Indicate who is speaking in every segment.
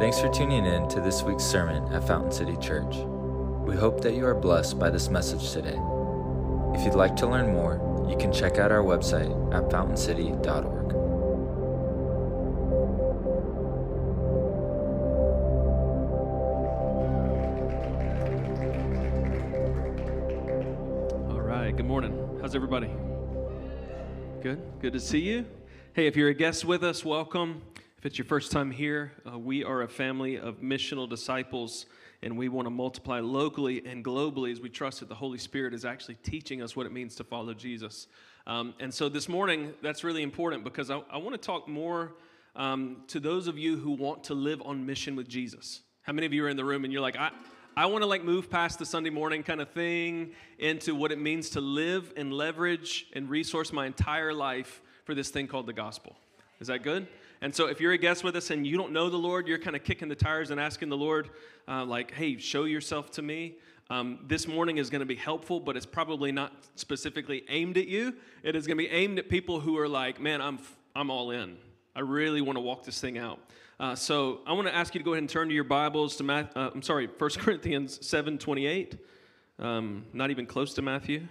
Speaker 1: Thanks for tuning in to this week's sermon at Fountain City Church. We hope that you are blessed by this message today. If you'd like to learn more, you can check out our website at fountaincity.org.
Speaker 2: All right, good morning. How's everybody? Good, good to see you. Hey, if you're a guest with us, welcome. If it's your first time here, uh, we are a family of missional disciples, and we want to multiply locally and globally as we trust that the Holy Spirit is actually teaching us what it means to follow Jesus. Um, and so this morning, that's really important because I, I want to talk more um, to those of you who want to live on mission with Jesus. How many of you are in the room and you're like, I, I want to like move past the Sunday morning kind of thing into what it means to live and leverage and resource my entire life for this thing called the gospel. Is that good? And so, if you're a guest with us and you don't know the Lord, you're kind of kicking the tires and asking the Lord, uh, like, hey, show yourself to me. Um, this morning is going to be helpful, but it's probably not specifically aimed at you. It is going to be aimed at people who are like, man, I'm, I'm all in. I really want to walk this thing out. Uh, so I want to ask you to go ahead and turn to your Bibles to Math, uh, I'm sorry, 1 Corinthians 7 28. Um, not even close to Matthew.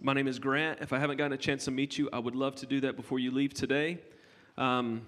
Speaker 2: My name is Grant. If I haven't gotten a chance to meet you, I would love to do that before you leave today. Um,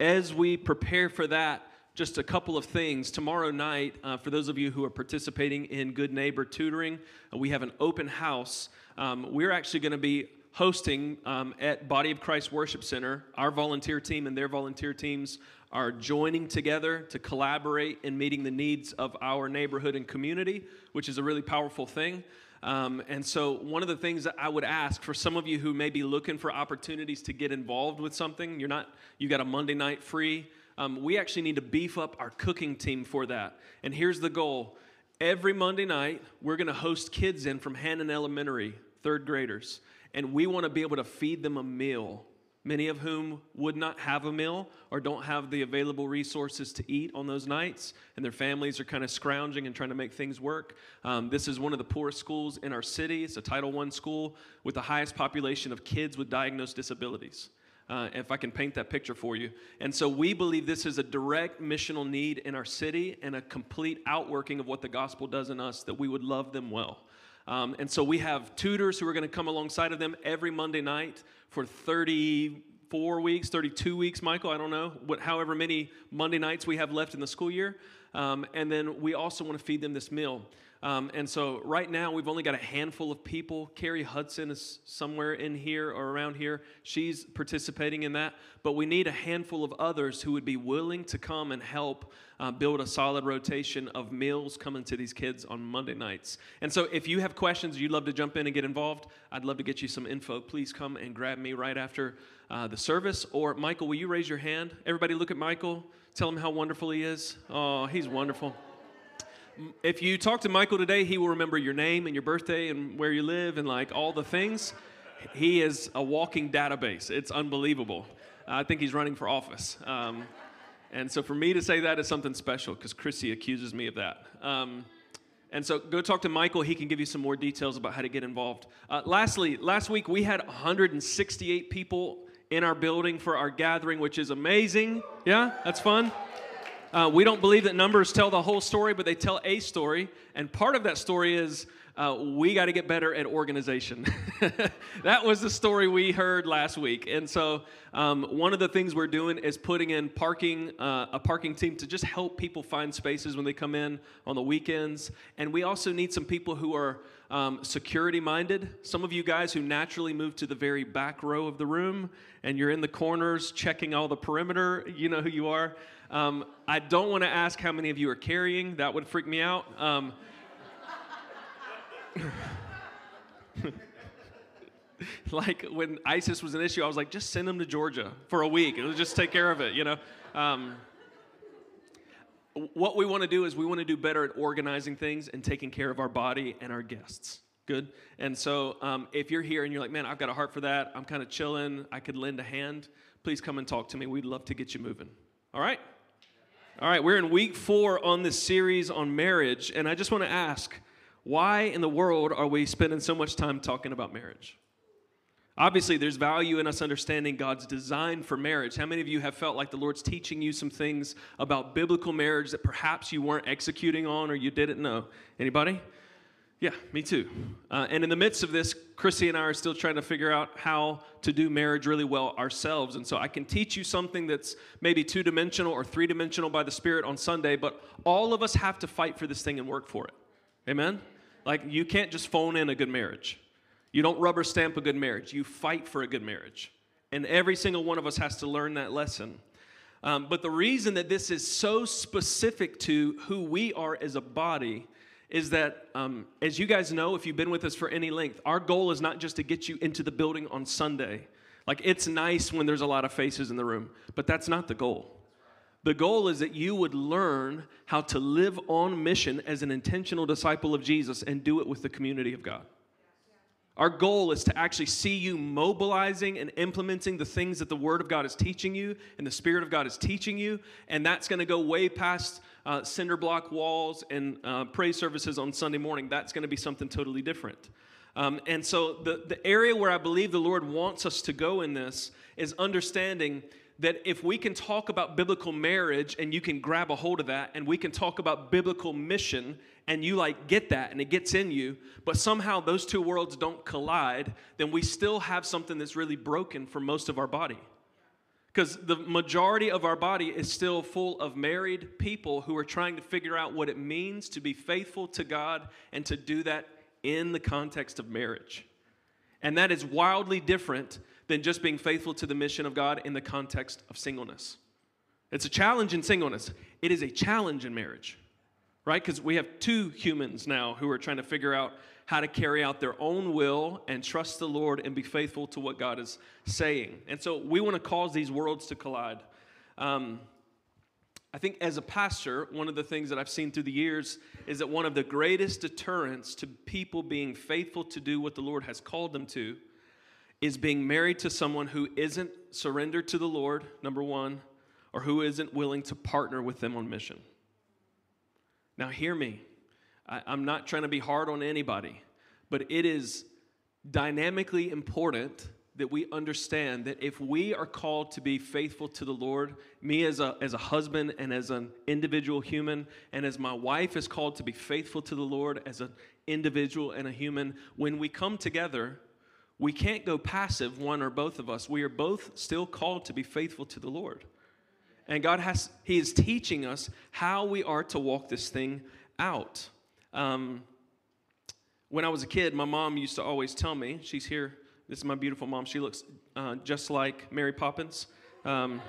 Speaker 2: as we prepare for that, just a couple of things. Tomorrow night, uh, for those of you who are participating in Good Neighbor Tutoring, uh, we have an open house. Um, we're actually going to be hosting um, at Body of Christ Worship Center. Our volunteer team and their volunteer teams are joining together to collaborate in meeting the needs of our neighborhood and community, which is a really powerful thing. Um, and so, one of the things that I would ask for some of you who may be looking for opportunities to get involved with something, you're not, you got a Monday night free. Um, we actually need to beef up our cooking team for that. And here's the goal every Monday night, we're going to host kids in from Hannan Elementary, third graders, and we want to be able to feed them a meal many of whom would not have a meal or don't have the available resources to eat on those nights, and their families are kind of scrounging and trying to make things work. Um, this is one of the poorest schools in our city. It's a Title I school with the highest population of kids with diagnosed disabilities. Uh, if I can paint that picture for you. And so we believe this is a direct missional need in our city and a complete outworking of what the gospel does in us that we would love them well. Um, and so we have tutors who are going to come alongside of them every Monday night for 34 weeks, 32 weeks, Michael, I don't know, what, however many Monday nights we have left in the school year. Um, and then we also want to feed them this meal. Um, and so right now we've only got a handful of people. Carrie Hudson is somewhere in here or around here. She's participating in that. But we need a handful of others who would be willing to come and help uh, build a solid rotation of meals coming to these kids on Monday nights. And so if you have questions, you'd love to jump in and get involved, I'd love to get you some info. Please come and grab me right after uh, the service. Or Michael, will you raise your hand? Everybody look at Michael. Tell him how wonderful he is. Oh, he's wonderful if you talk to Michael today, he will remember your name and your birthday and where you live and like all the things. He is a walking database. It's unbelievable. I think he's running for office. Um, and so for me to say that is something special because Chrissy accuses me of that. Um, and so go talk to Michael. He can give you some more details about how to get involved. Uh, lastly, last week we had 168 people in our building for our gathering, which is amazing. Yeah, that's fun. Uh, we don't believe that numbers tell the whole story, but they tell a story. And part of that story is uh, we got to get better at organization. that was the story we heard last week. And so, um, one of the things we're doing is putting in parking, uh, a parking team to just help people find spaces when they come in on the weekends. And we also need some people who are um, security minded. Some of you guys who naturally move to the very back row of the room and you're in the corners checking all the perimeter, you know who you are. Um, I don't want to ask how many of you are carrying, that would freak me out. Um, like when ISIS was an issue, I was like, just send them to Georgia for a week. It'll just take care of it, you know? Um, what we want to do is we want to do better at organizing things and taking care of our body and our guests. Good. And so um, if you're here and you're like, man, I've got a heart for that, I'm kind of chilling, I could lend a hand, please come and talk to me. We'd love to get you moving. All right? All right, we're in week four on this series on marriage, and I just want to ask why in the world are we spending so much time talking about marriage? Obviously, there's value in us understanding God's design for marriage. How many of you have felt like the Lord's teaching you some things about biblical marriage that perhaps you weren't executing on or you didn't know? Anybody? Yeah, me too. Uh, and in the midst of this, Chrissy and I are still trying to figure out how to do marriage really well ourselves. And so I can teach you something that's maybe two dimensional or three dimensional by the Spirit on Sunday, but all of us have to fight for this thing and work for it. Amen? Like, you can't just phone in a good marriage. You don't rubber stamp a good marriage, you fight for a good marriage. And every single one of us has to learn that lesson. Um, but the reason that this is so specific to who we are as a body is that, um, as you guys know, if you've been with us for any length, our goal is not just to get you into the building on Sunday. Like, it's nice when there's a lot of faces in the room, but that's not the goal. The goal is that you would learn how to live on mission as an intentional disciple of Jesus and do it with the community of God. Our goal is to actually see you mobilizing and implementing the things that the Word of God is teaching you and the Spirit of God is teaching you. And that's going to go way past uh, cinder block walls and uh, praise services on Sunday morning. That's going to be something totally different. Um, and so, the, the area where I believe the Lord wants us to go in this is understanding that if we can talk about biblical marriage and you can grab a hold of that, and we can talk about biblical mission and you like get that and it gets in you, but somehow those two worlds don't collide, then we still have something that's really broken for most of our body. Because the majority of our body is still full of married people who are trying to figure out what it means to be faithful to God and to do that in the context of marriage. And that is wildly different than just being faithful to the mission of God in the context of singleness. It's a challenge in singleness, it is a challenge in marriage right? Because we have two humans now who are trying to figure out how to carry out their own will and trust the Lord and be faithful to what God is saying. And so we want to cause these worlds to collide. Um, I think as a pastor, one of the things that I've seen through the years is that one of the greatest deterrents to people being faithful to do what the Lord has called them to is being married to someone who isn't surrendered to the Lord, number one, or who isn't willing to partner with them on mission. Now, hear me. I, I'm not trying to be hard on anybody, but it is dynamically important that we understand that if we are called to be faithful to the Lord, me as a, as a husband and as an individual human, and as my wife is called to be faithful to the Lord as an individual and a human, when we come together, we can't go passive, one or both of us. We are both still called to be faithful to the Lord. And God has, He is teaching us how we are to walk this thing out. Um, when I was a kid, my mom used to always tell me, she's here, this is my beautiful mom. She looks uh, just like Mary Poppins. Um,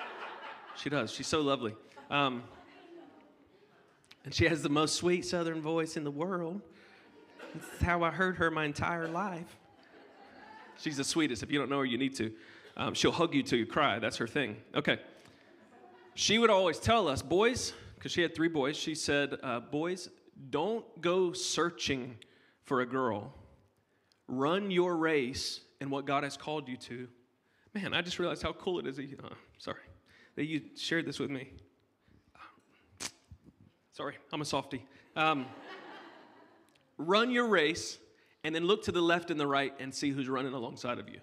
Speaker 2: she does, she's so lovely. Um, and she has the most sweet southern voice in the world. This is how I heard her my entire life. She's the sweetest. If you don't know her, you need to. Um, she'll hug you till you cry. That's her thing. Okay she would always tell us, boys, because she had three boys, she said, uh, boys, don't go searching for a girl. Run your race and what God has called you to. Man, I just realized how cool it is. That you, uh, sorry, that you shared this with me. Sorry, I'm a softie. Um, run your race and then look to the left and the right and see who's running alongside of you.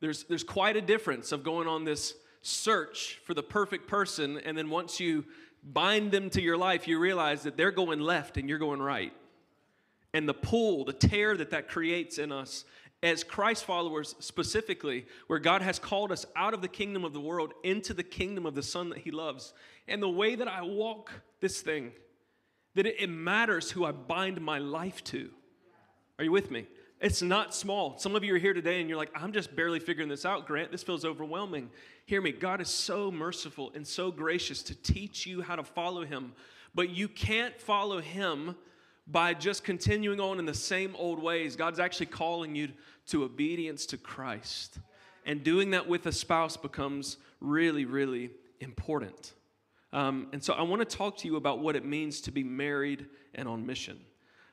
Speaker 2: There's, there's quite a difference of going on this search for the perfect person, and then once you bind them to your life, you realize that they're going left and you're going right. And the pull, the tear that that creates in us as Christ followers specifically, where God has called us out of the kingdom of the world into the kingdom of the Son that He loves. And the way that I walk this thing, that it, matters who I bind my life to. Are you with me? It's not small. Some of you are here today and you're like, I'm just barely figuring this out, Grant. This feels overwhelming. Hear me, God is so merciful and so gracious to teach you how to follow Him. But you can't follow Him by just continuing on in the same old ways. God's actually calling you to obedience to Christ. And doing that with a spouse becomes really, really important. Um, and so I want to talk to you about what it means to be married and on mission.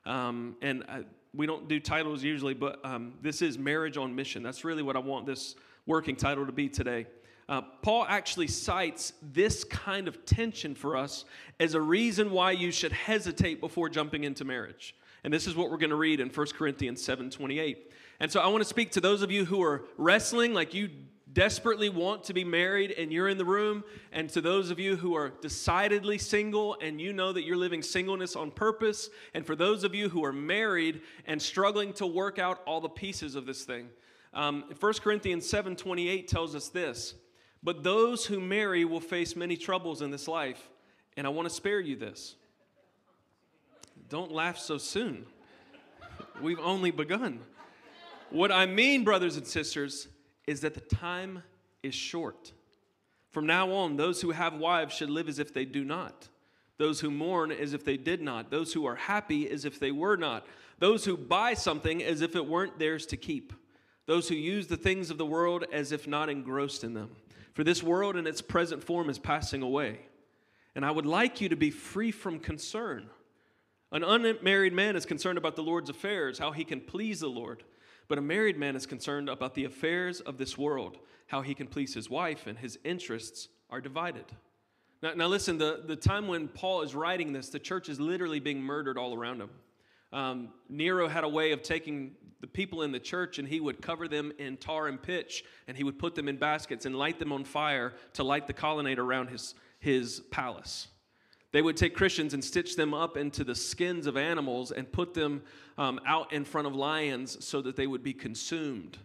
Speaker 2: Um, and I, we don't do titles usually, but um, this is Marriage on Mission. That's really what I want this working title to be today. Uh, Paul actually cites this kind of tension for us as a reason why you should hesitate before jumping into marriage. And this is what we're going to read in 1 Corinthians 7 28. And so I want to speak to those of you who are wrestling, like you desperately want to be married and you're in the room, and to those of you who are decidedly single and you know that you're living singleness on purpose, and for those of you who are married and struggling to work out all the pieces of this thing. Um, 1 Corinthians 7 28 tells us this But those who marry will face many troubles in this life, and I want to spare you this. Don't laugh so soon. We've only begun. What I mean, brothers and sisters, is that the time is short. From now on, those who have wives should live as if they do not. Those who mourn as if they did not. Those who are happy as if they were not. Those who buy something as if it weren't theirs to keep. Those who use the things of the world as if not engrossed in them. For this world in its present form is passing away. And I would like you to be free from concern. An unmarried man is concerned about the Lord's affairs, how he can please the Lord. But a married man is concerned about the affairs of this world, how he can please his wife, and his interests are divided. Now, now listen, the, the time when Paul is writing this, the church is literally being murdered all around him. Um, Nero had a way of taking the people in the church and he would cover them in tar and pitch and he would put them in baskets and light them on fire to light the colonnade around his, his palace. They would take Christians and stitch them up into the skins of animals and put them um, out in front of lions so that they would be consumed.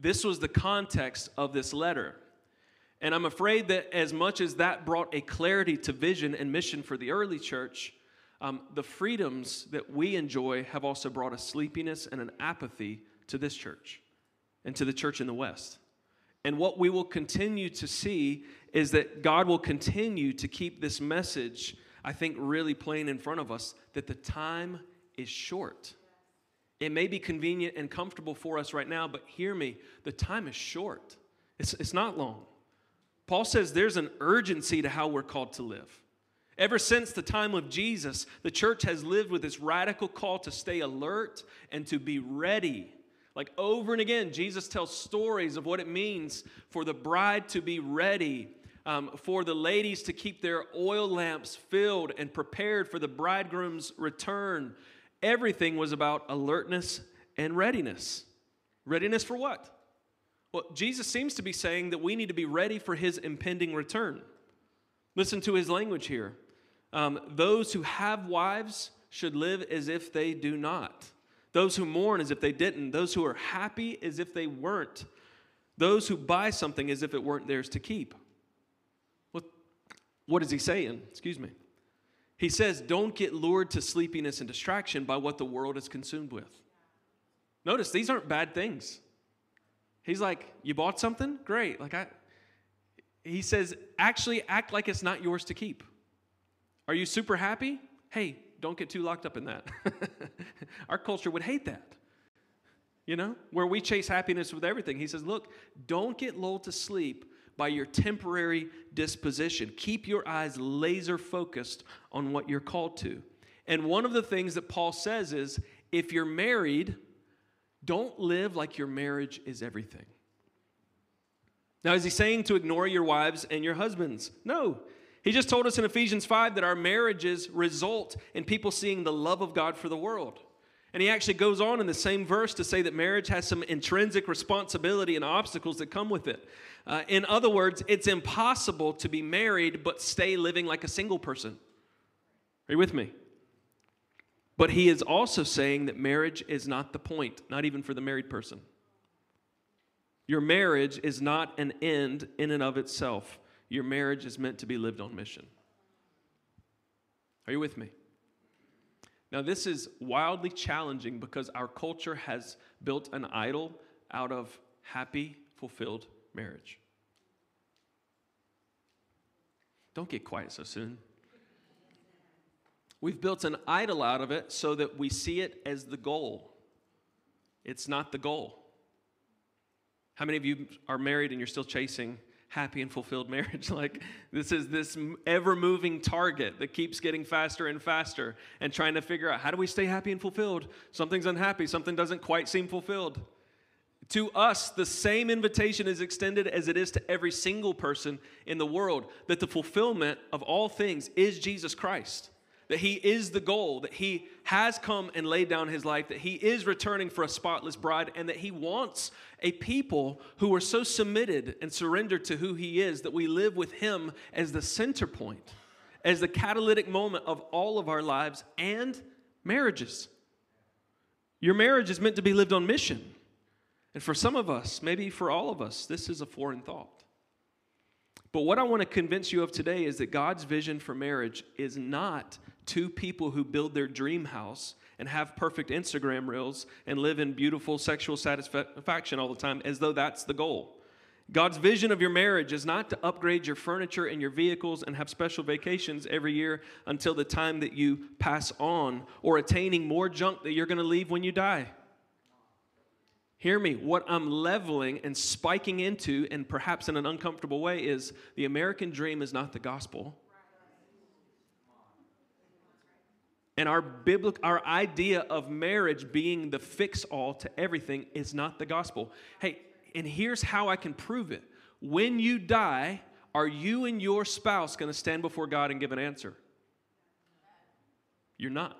Speaker 2: This was the context of this letter. And I'm afraid that as much as that brought a clarity to vision and mission for the early church, um, the freedoms that we enjoy have also brought a sleepiness and an apathy to this church and to the church in the West. And what we will continue to see is that God will continue to keep this message, I think, really plain in front of us that the time is short. It may be convenient and comfortable for us right now, but hear me, the time is short. It's, it's not long. Paul says there's an urgency to how we're called to live. Ever since the time of Jesus, the church has lived with this radical call to stay alert and to be ready like over and again, Jesus tells stories of what it means for the bride to be ready, um, for the ladies to keep their oil lamps filled and prepared for the bridegroom's return. Everything was about alertness and readiness. Readiness for what? Well, Jesus seems to be saying that we need to be ready for his impending return. Listen to his language here. Um, those who have wives should live as if they do not. Those who mourn as if they didn't. Those who are happy as if they weren't. Those who buy something as if it weren't theirs to keep. What, is he saying? Excuse me. He says, don't get lured to sleepiness and distraction by what the world is consumed with. Notice these aren't bad things. He's like, you bought something? Great. Like I he says, actually act like it's not yours to keep. Are you super happy? Hey, don't get too locked up in that. Our culture would hate that. You know, where we chase happiness with everything. He says, look, don't get lulled to sleep by your temporary disposition. Keep your eyes laser focused on what you're called to. And one of the things that Paul says is if you're married, don't live like your marriage is everything. Now, is he saying to ignore your wives and your husbands? No. He just told us in Ephesians 5 that our marriages result in people seeing the love of God for the world. And he actually goes on in the same verse to say that marriage has some intrinsic responsibility and obstacles that come with it. Uh, in other words, it's impossible to be married but stay living like a single person. Are you with me? But he is also saying that marriage is not the point, not even for the married person. Your marriage is not an end in and of itself. Your marriage is meant to be lived on mission. Are you with me? Now, this is wildly challenging because our culture has built an idol out of happy, fulfilled marriage. Don't get quiet so soon. We've built an idol out of it so that we see it as the goal. It's not the goal. How many of you are married and you're still chasing happy and fulfilled marriage. like this is this ever moving target that keeps getting faster and faster and trying to figure out how do we stay happy and fulfilled? Something's unhappy, something doesn't quite seem fulfilled. To us, the same invitation is extended as it is to every single person in the world that the fulfillment of all things is Jesus Christ. That he is the goal, that he has come and laid down his life, that he is returning for a spotless bride, and that he wants a people who are so submitted and surrendered to who he is that we live with him as the center point, as the catalytic moment of all of our lives and marriages. Your marriage is meant to be lived on mission. And for some of us, maybe for all of us, this is a foreign thought. But what I want to convince you of today is that God's vision for marriage is not two people who build their dream house and have perfect Instagram reels and live in beautiful sexual satisfaction all the time as though that's the goal. God's vision of your marriage is not to upgrade your furniture and your vehicles and have special vacations every year until the time that you pass on or attaining more junk that you're going to leave when you die. Hear me, what I'm leveling and spiking into, and perhaps in an uncomfortable way, is the American dream is not the gospel. And our biblical our idea of marriage being the fix all to everything is not the gospel. Hey, and here's how I can prove it. When you die, are you and your spouse going to stand before God and give an answer? You're not.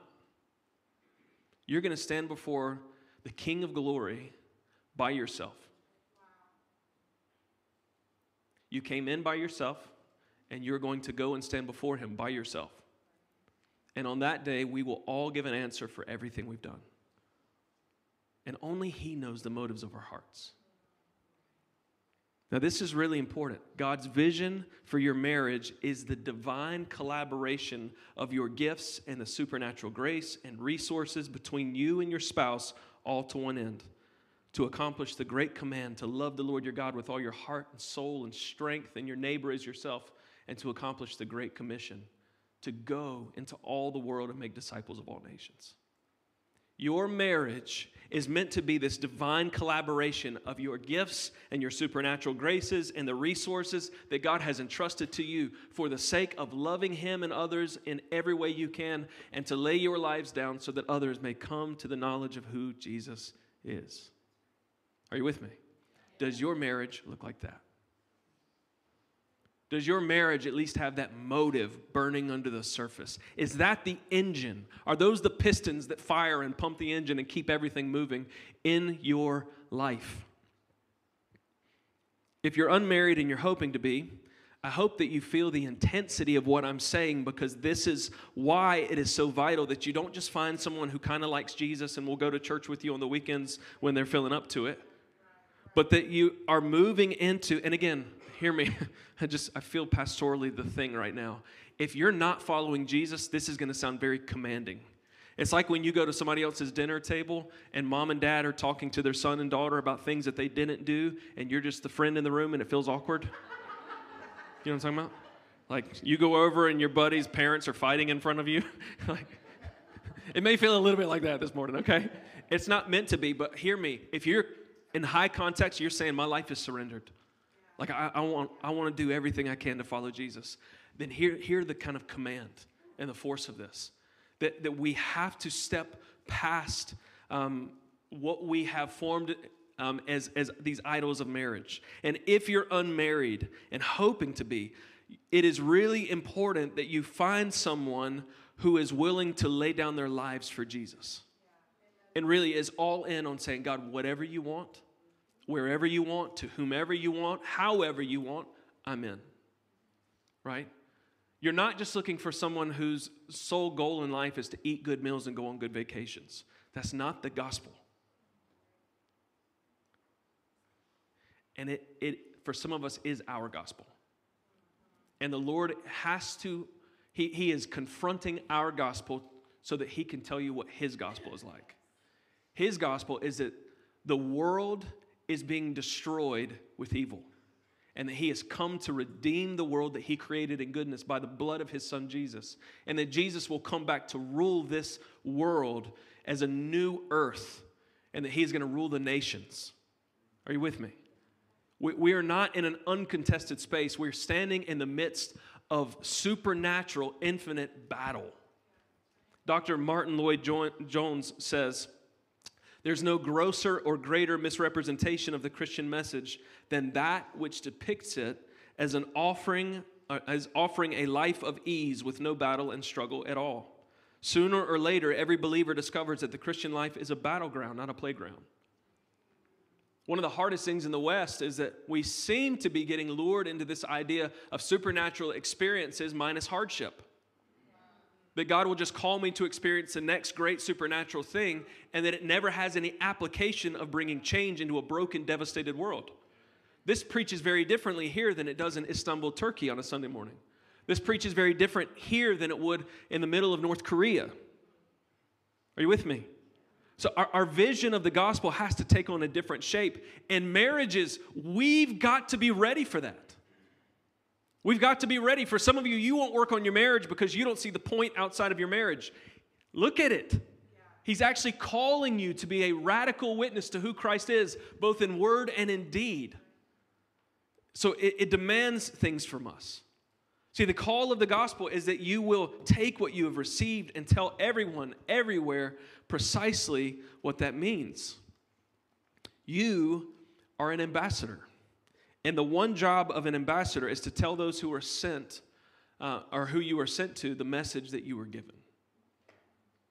Speaker 2: You're going to stand before the King of glory by yourself. You came in by yourself, and you're going to go and stand before him by yourself. And on that day, we will all give an answer for everything we've done. And only He knows the motives of our hearts. Now, this is really important. God's vision for your marriage is the divine collaboration of your gifts and the supernatural grace and resources between you and your spouse, all to one end to accomplish the great command to love the Lord your God with all your heart and soul and strength, and your neighbor as yourself, and to accomplish the great commission to go into all the world and make disciples of all nations. Your marriage is meant to be this divine collaboration of your gifts and your supernatural graces and the resources that God has entrusted to you for the sake of loving Him and others in every way you can and to lay your lives down so that others may come to the knowledge of who Jesus is. Are you with me? Does your marriage look like that? Does your marriage at least have that motive burning under the surface? Is that the engine? Are those the pistons that fire and pump the engine and keep everything moving in your life? If you're unmarried and you're hoping to be, I hope that you feel the intensity of what I'm saying because this is why it is so vital that you don't just find someone who kind of likes Jesus and will go to church with you on the weekends when they're feeling up to it, but that you are moving into, and again, hear me. I just, I feel pastorally the thing right now. If you're not following Jesus, this is going to sound very commanding. It's like when you go to somebody else's dinner table and mom and dad are talking to their son and daughter about things that they didn't do, and you're just the friend in the room and it feels awkward. You know what I'm talking about? Like you go over and your buddy's parents are fighting in front of you. like, it may feel a little bit like that this morning, okay? It's not meant to be, but hear me. If you're in high context, you're saying, My life is surrendered. Like, I, I, want, I want to do everything I can to follow Jesus. Then hear, hear the kind of command and the force of this that, that we have to step past um, what we have formed um, as, as these idols of marriage. And if you're unmarried and hoping to be, it is really important that you find someone who is willing to lay down their lives for Jesus and really is all in on saying, God, whatever you want, wherever you want, to whomever you want, however you want, I'm in. Right? You're not just looking for someone whose sole goal in life is to eat good meals and go on good vacations. That's not the gospel. And it, it for some of us, is our gospel. And the Lord has to, he, he is confronting our gospel so that He can tell you what His gospel is like. His gospel is that the world is being destroyed with evil, and that he has come to redeem the world that he created in goodness by the blood of his son Jesus, and that Jesus will come back to rule this world as a new earth, and that he is going to rule the nations. Are you with me? We, we are not in an uncontested space, we're standing in the midst of supernatural, infinite battle. Dr. Martyn Lloyd-Jones says, there's no grosser or greater misrepresentation of the Christian message than that which depicts it as an offering uh, as offering a life of ease with no battle and struggle at all. Sooner or later, every believer discovers that the Christian life is a battleground, not a playground. One of the hardest things in the West is that we seem to be getting lured into this idea of supernatural experiences minus hardship. That God will just call me to experience the next great supernatural thing, and that it never has any application of bringing change into a broken, devastated world. This preaches very differently here than it does in Istanbul, Turkey on a Sunday morning. This preaches very different here than it would in the middle of North Korea. Are you with me? So, our, our vision of the gospel has to take on a different shape. And marriages, we've got to be ready for that. We've got to be ready. For some of you, you won't work on your marriage because you don't see the point outside of your marriage. Look at it. He's actually calling you to be a radical witness to who Christ is, both in word and in deed. So it, it demands things from us. See, the call of the gospel is that you will take what you have received and tell everyone, everywhere, precisely what that means. You are an ambassador. And the one job of an ambassador is to tell those who are sent, uh, or who you are sent to, the message that you were given.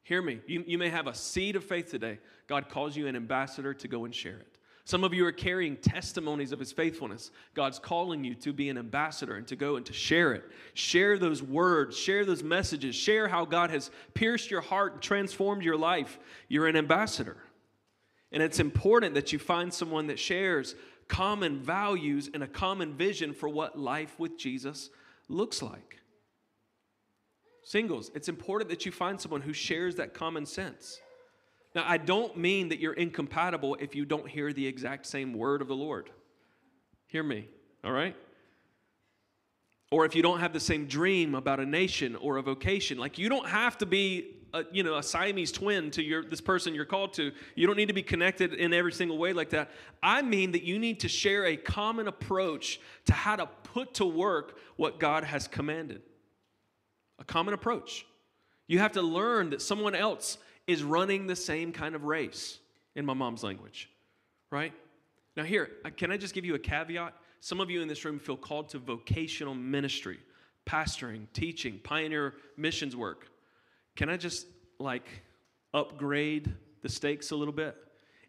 Speaker 2: Hear me. You, you may have a seed of faith today. God calls you an ambassador to go and share it. Some of you are carrying testimonies of his faithfulness. God's calling you to be an ambassador and to go and to share it. Share those words, share those messages, share how God has pierced your heart and transformed your life. You're an ambassador. And it's important that you find someone that shares common values and a common vision for what life with Jesus looks like. Singles, it's important that you find someone who shares that common sense. Now, I don't mean that you're incompatible if you don't hear the exact same word of the Lord. Hear me, all right? Or if you don't have the same dream about a nation or a vocation, like you don't have to be, a, you know, a Siamese twin to your this person you're called to. You don't need to be connected in every single way like that. I mean that you need to share a common approach to how to put to work what God has commanded. A common approach. You have to learn that someone else is running the same kind of race, in my mom's language, right? Now, here, can I just give you a caveat? Some of you in this room feel called to vocational ministry, pastoring, teaching, pioneer missions work. Can I just like upgrade the stakes a little bit?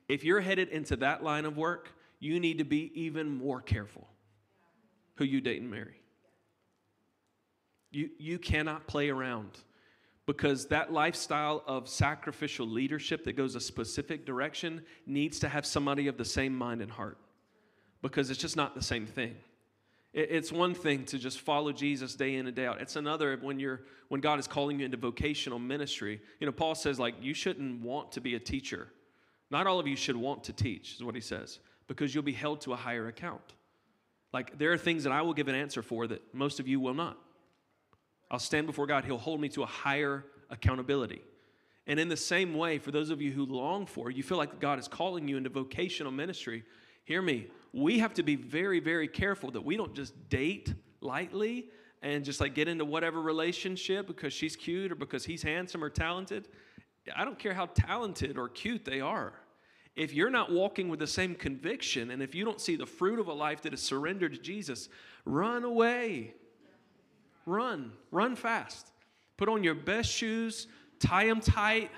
Speaker 2: If you're headed into that line of work, you need to be even more careful who you date and marry. You, you cannot play around because that lifestyle of sacrificial leadership that goes a specific direction needs to have somebody of the same mind and heart because it's just not the same thing it's one thing to just follow jesus day in and day out it's another when you're when god is calling you into vocational ministry you know paul says like you shouldn't want to be a teacher not all of you should want to teach is what he says because you'll be held to a higher account like there are things that i will give an answer for that most of you will not I'll stand before God. He'll hold me to a higher accountability. And in the same way, for those of you who long for, you feel like God is calling you into vocational ministry, hear me. We have to be very, very careful that we don't just date lightly and just like get into whatever relationship because she's cute or because he's handsome or talented. I don't care how talented or cute they are. If you're not walking with the same conviction and if you don't see the fruit of a life that is surrendered to Jesus, run away. Run, run fast. Put on your best shoes, tie them tight,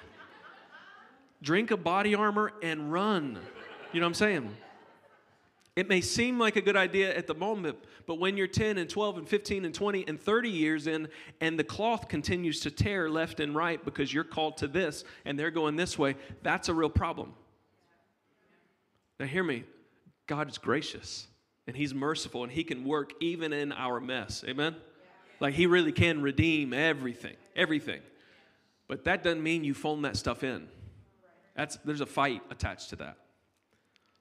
Speaker 2: drink a body armor, and run. You know what I'm saying? It may seem like a good idea at the moment, but when you're 10 and 12 and 15 and 20 and 30 years in, and the cloth continues to tear left and right because you're called to this and they're going this way, that's a real problem. Now, hear me God is gracious and He's merciful and He can work even in our mess. Amen? Like he really can redeem everything, everything. But that doesn't mean you phone that stuff in. That's, there's a fight attached to that.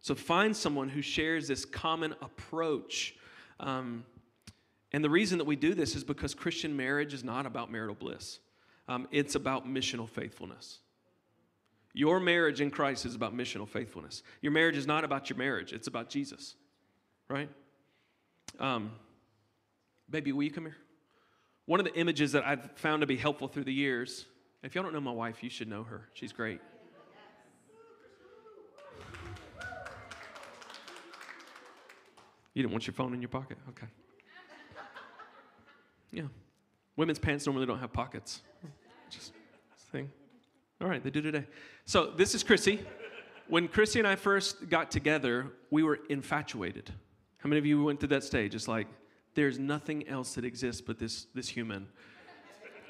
Speaker 2: So find someone who shares this common approach. Um, and the reason that we do this is because Christian marriage is not about marital bliss, um, it's about missional faithfulness. Your marriage in Christ is about missional faithfulness. Your marriage is not about your marriage, it's about Jesus, right? Um, baby, will you come here? One of the images that I've found to be helpful through the years, if y'all don't know my wife, you should know her. She's great. You didn't want your phone in your pocket? Okay. Yeah. Women's pants normally don't have pockets. Just thing? All right, they do today. So this is Chrissy. When Chrissy and I first got together, we were infatuated. How many of you went through that stage? It's like, there's nothing else that exists but this, this human.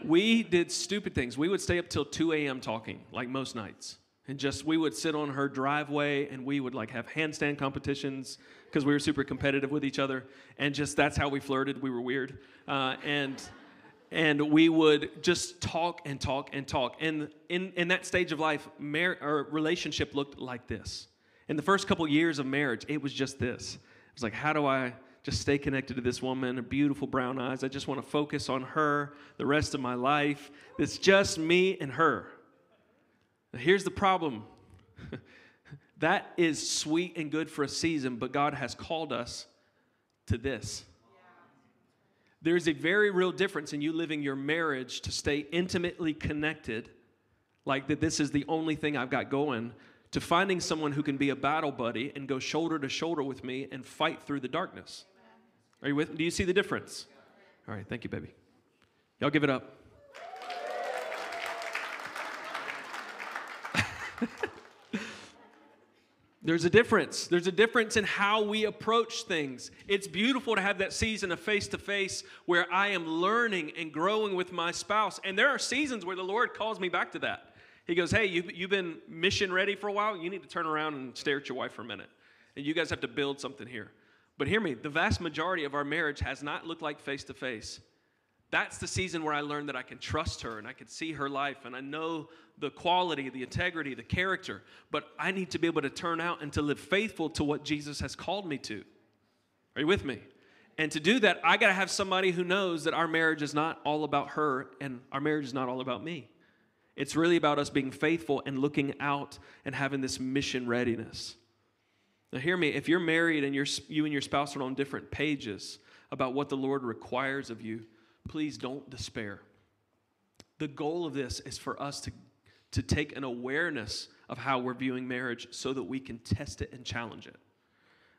Speaker 2: We did stupid things. We would stay up till 2 a.m. talking, like most nights. And just, we would sit on her driveway and we would like have handstand competitions because we were super competitive with each other. And just, that's how we flirted. We were weird. Uh, and, and we would just talk and talk and talk. And in, in that stage of life, mar- our relationship looked like this. In the first couple years of marriage, it was just this. It was like, how do I just stay connected to this woman, her beautiful brown eyes? I just want to focus on her the rest of my life. It's just me and her. Here's the problem that is sweet and good for a season, but God has called us to this. There's a very real difference in you living your marriage to stay intimately connected, like that this is the only thing I've got going, to finding someone who can be a battle buddy and go shoulder to shoulder with me and fight through the darkness. Are you with me? Do you see the difference? All right, thank you, baby. Y'all give it up. There's a difference. There's a difference in how we approach things. It's beautiful to have that season of face to face where I am learning and growing with my spouse. And there are seasons where the Lord calls me back to that. He goes, Hey, you've, you've been mission ready for a while. You need to turn around and stare at your wife for a minute. And you guys have to build something here. But hear me the vast majority of our marriage has not looked like face to face. That's the season where I learned that I can trust her and I can see her life and I know the quality, the integrity, the character. But I need to be able to turn out and to live faithful to what Jesus has called me to. Are you with me? And to do that, I got to have somebody who knows that our marriage is not all about her and our marriage is not all about me. It's really about us being faithful and looking out and having this mission readiness. Now, hear me if you're married and you're, you and your spouse are on different pages about what the Lord requires of you, please don't despair. The goal of this is for us to, to take an awareness of how we're viewing marriage so that we can test it and challenge it.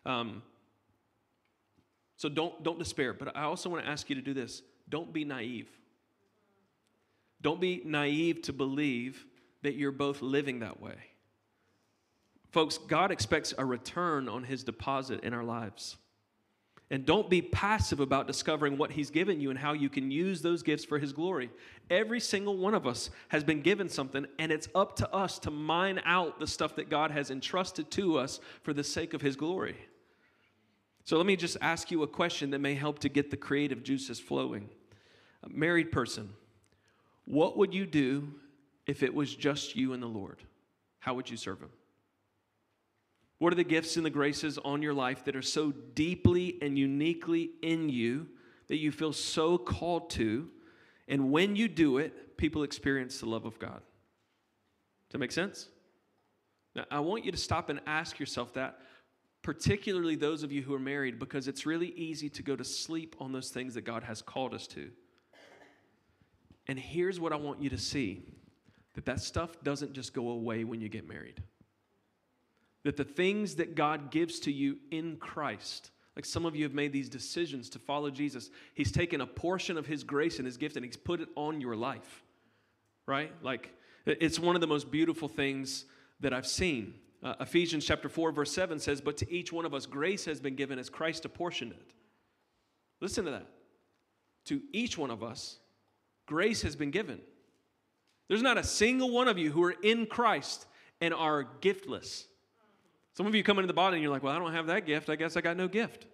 Speaker 2: Um, so don't, don't despair. But I also want to ask you to do this don't be naive. Don't be naive to believe that you're both living that way. Folks, God expects a return on his deposit in our lives. And don't be passive about discovering what He's given you and how you can use those gifts for His glory. Every single one of us has been given something, and it's up to us to mine out the stuff that God has entrusted to us for the sake of His glory. So let me just ask you a question that may help to get the creative juices flowing. A married person, what would you do if it was just you and the Lord? How would you serve Him? What are the gifts and the graces on your life that are so deeply and uniquely in you that you feel so called to? And when you do it, people experience the love of God. Does that make sense? Now, I want you to stop and ask yourself that, particularly those of you who are married, because it's really easy to go to sleep on those things that God has called us to. And here's what I want you to see that that stuff doesn't just go away when you get married that the things that God gives to you in Christ, like some of you have made these decisions to follow Jesus, He's taken a portion of His grace and His gift and He's put it on your life, right? Like, it's one of the most beautiful things that I've seen. Uh, Ephesians chapter 4, verse 7 says, But to each one of us grace has been given as Christ apportioned it. Listen to that. To each one of us, grace has been given. There's not a single one of you who are in Christ and are giftless. Some of you come into the body and you're like, well, I don't have that gift. I guess I got no gift.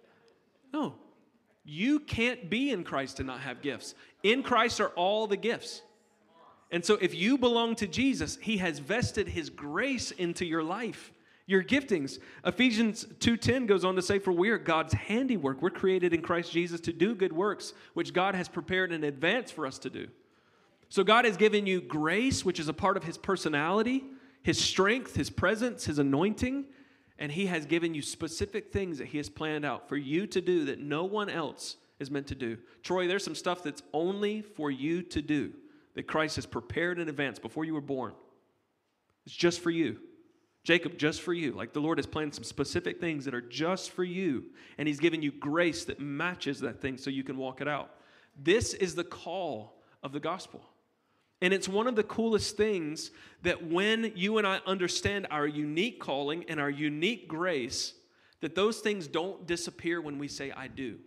Speaker 2: No. You can't be in Christ and not have gifts. In Christ are all the gifts. And so if you belong to Jesus, he has vested his grace into your life. Your giftings. Ephesians 2:10 goes on to say for we are God's handiwork. We're created in Christ Jesus to do good works which God has prepared in advance for us to do. So God has given you grace which is a part of his personality, his strength, his presence, his anointing. And He has given you specific things that He has planned out for you to do that no one else is meant to do. Troy, there's some stuff that's only for you to do that Christ has prepared in advance before you were born. It's just for you. Jacob, just for you. Like the Lord has planned some specific things that are just for you, and He's given you grace that matches that thing so you can walk it out. This is the call of the gospel. And it's one of the coolest things that when you and I understand our unique calling and our unique grace, that those things don't disappear when we say, I do.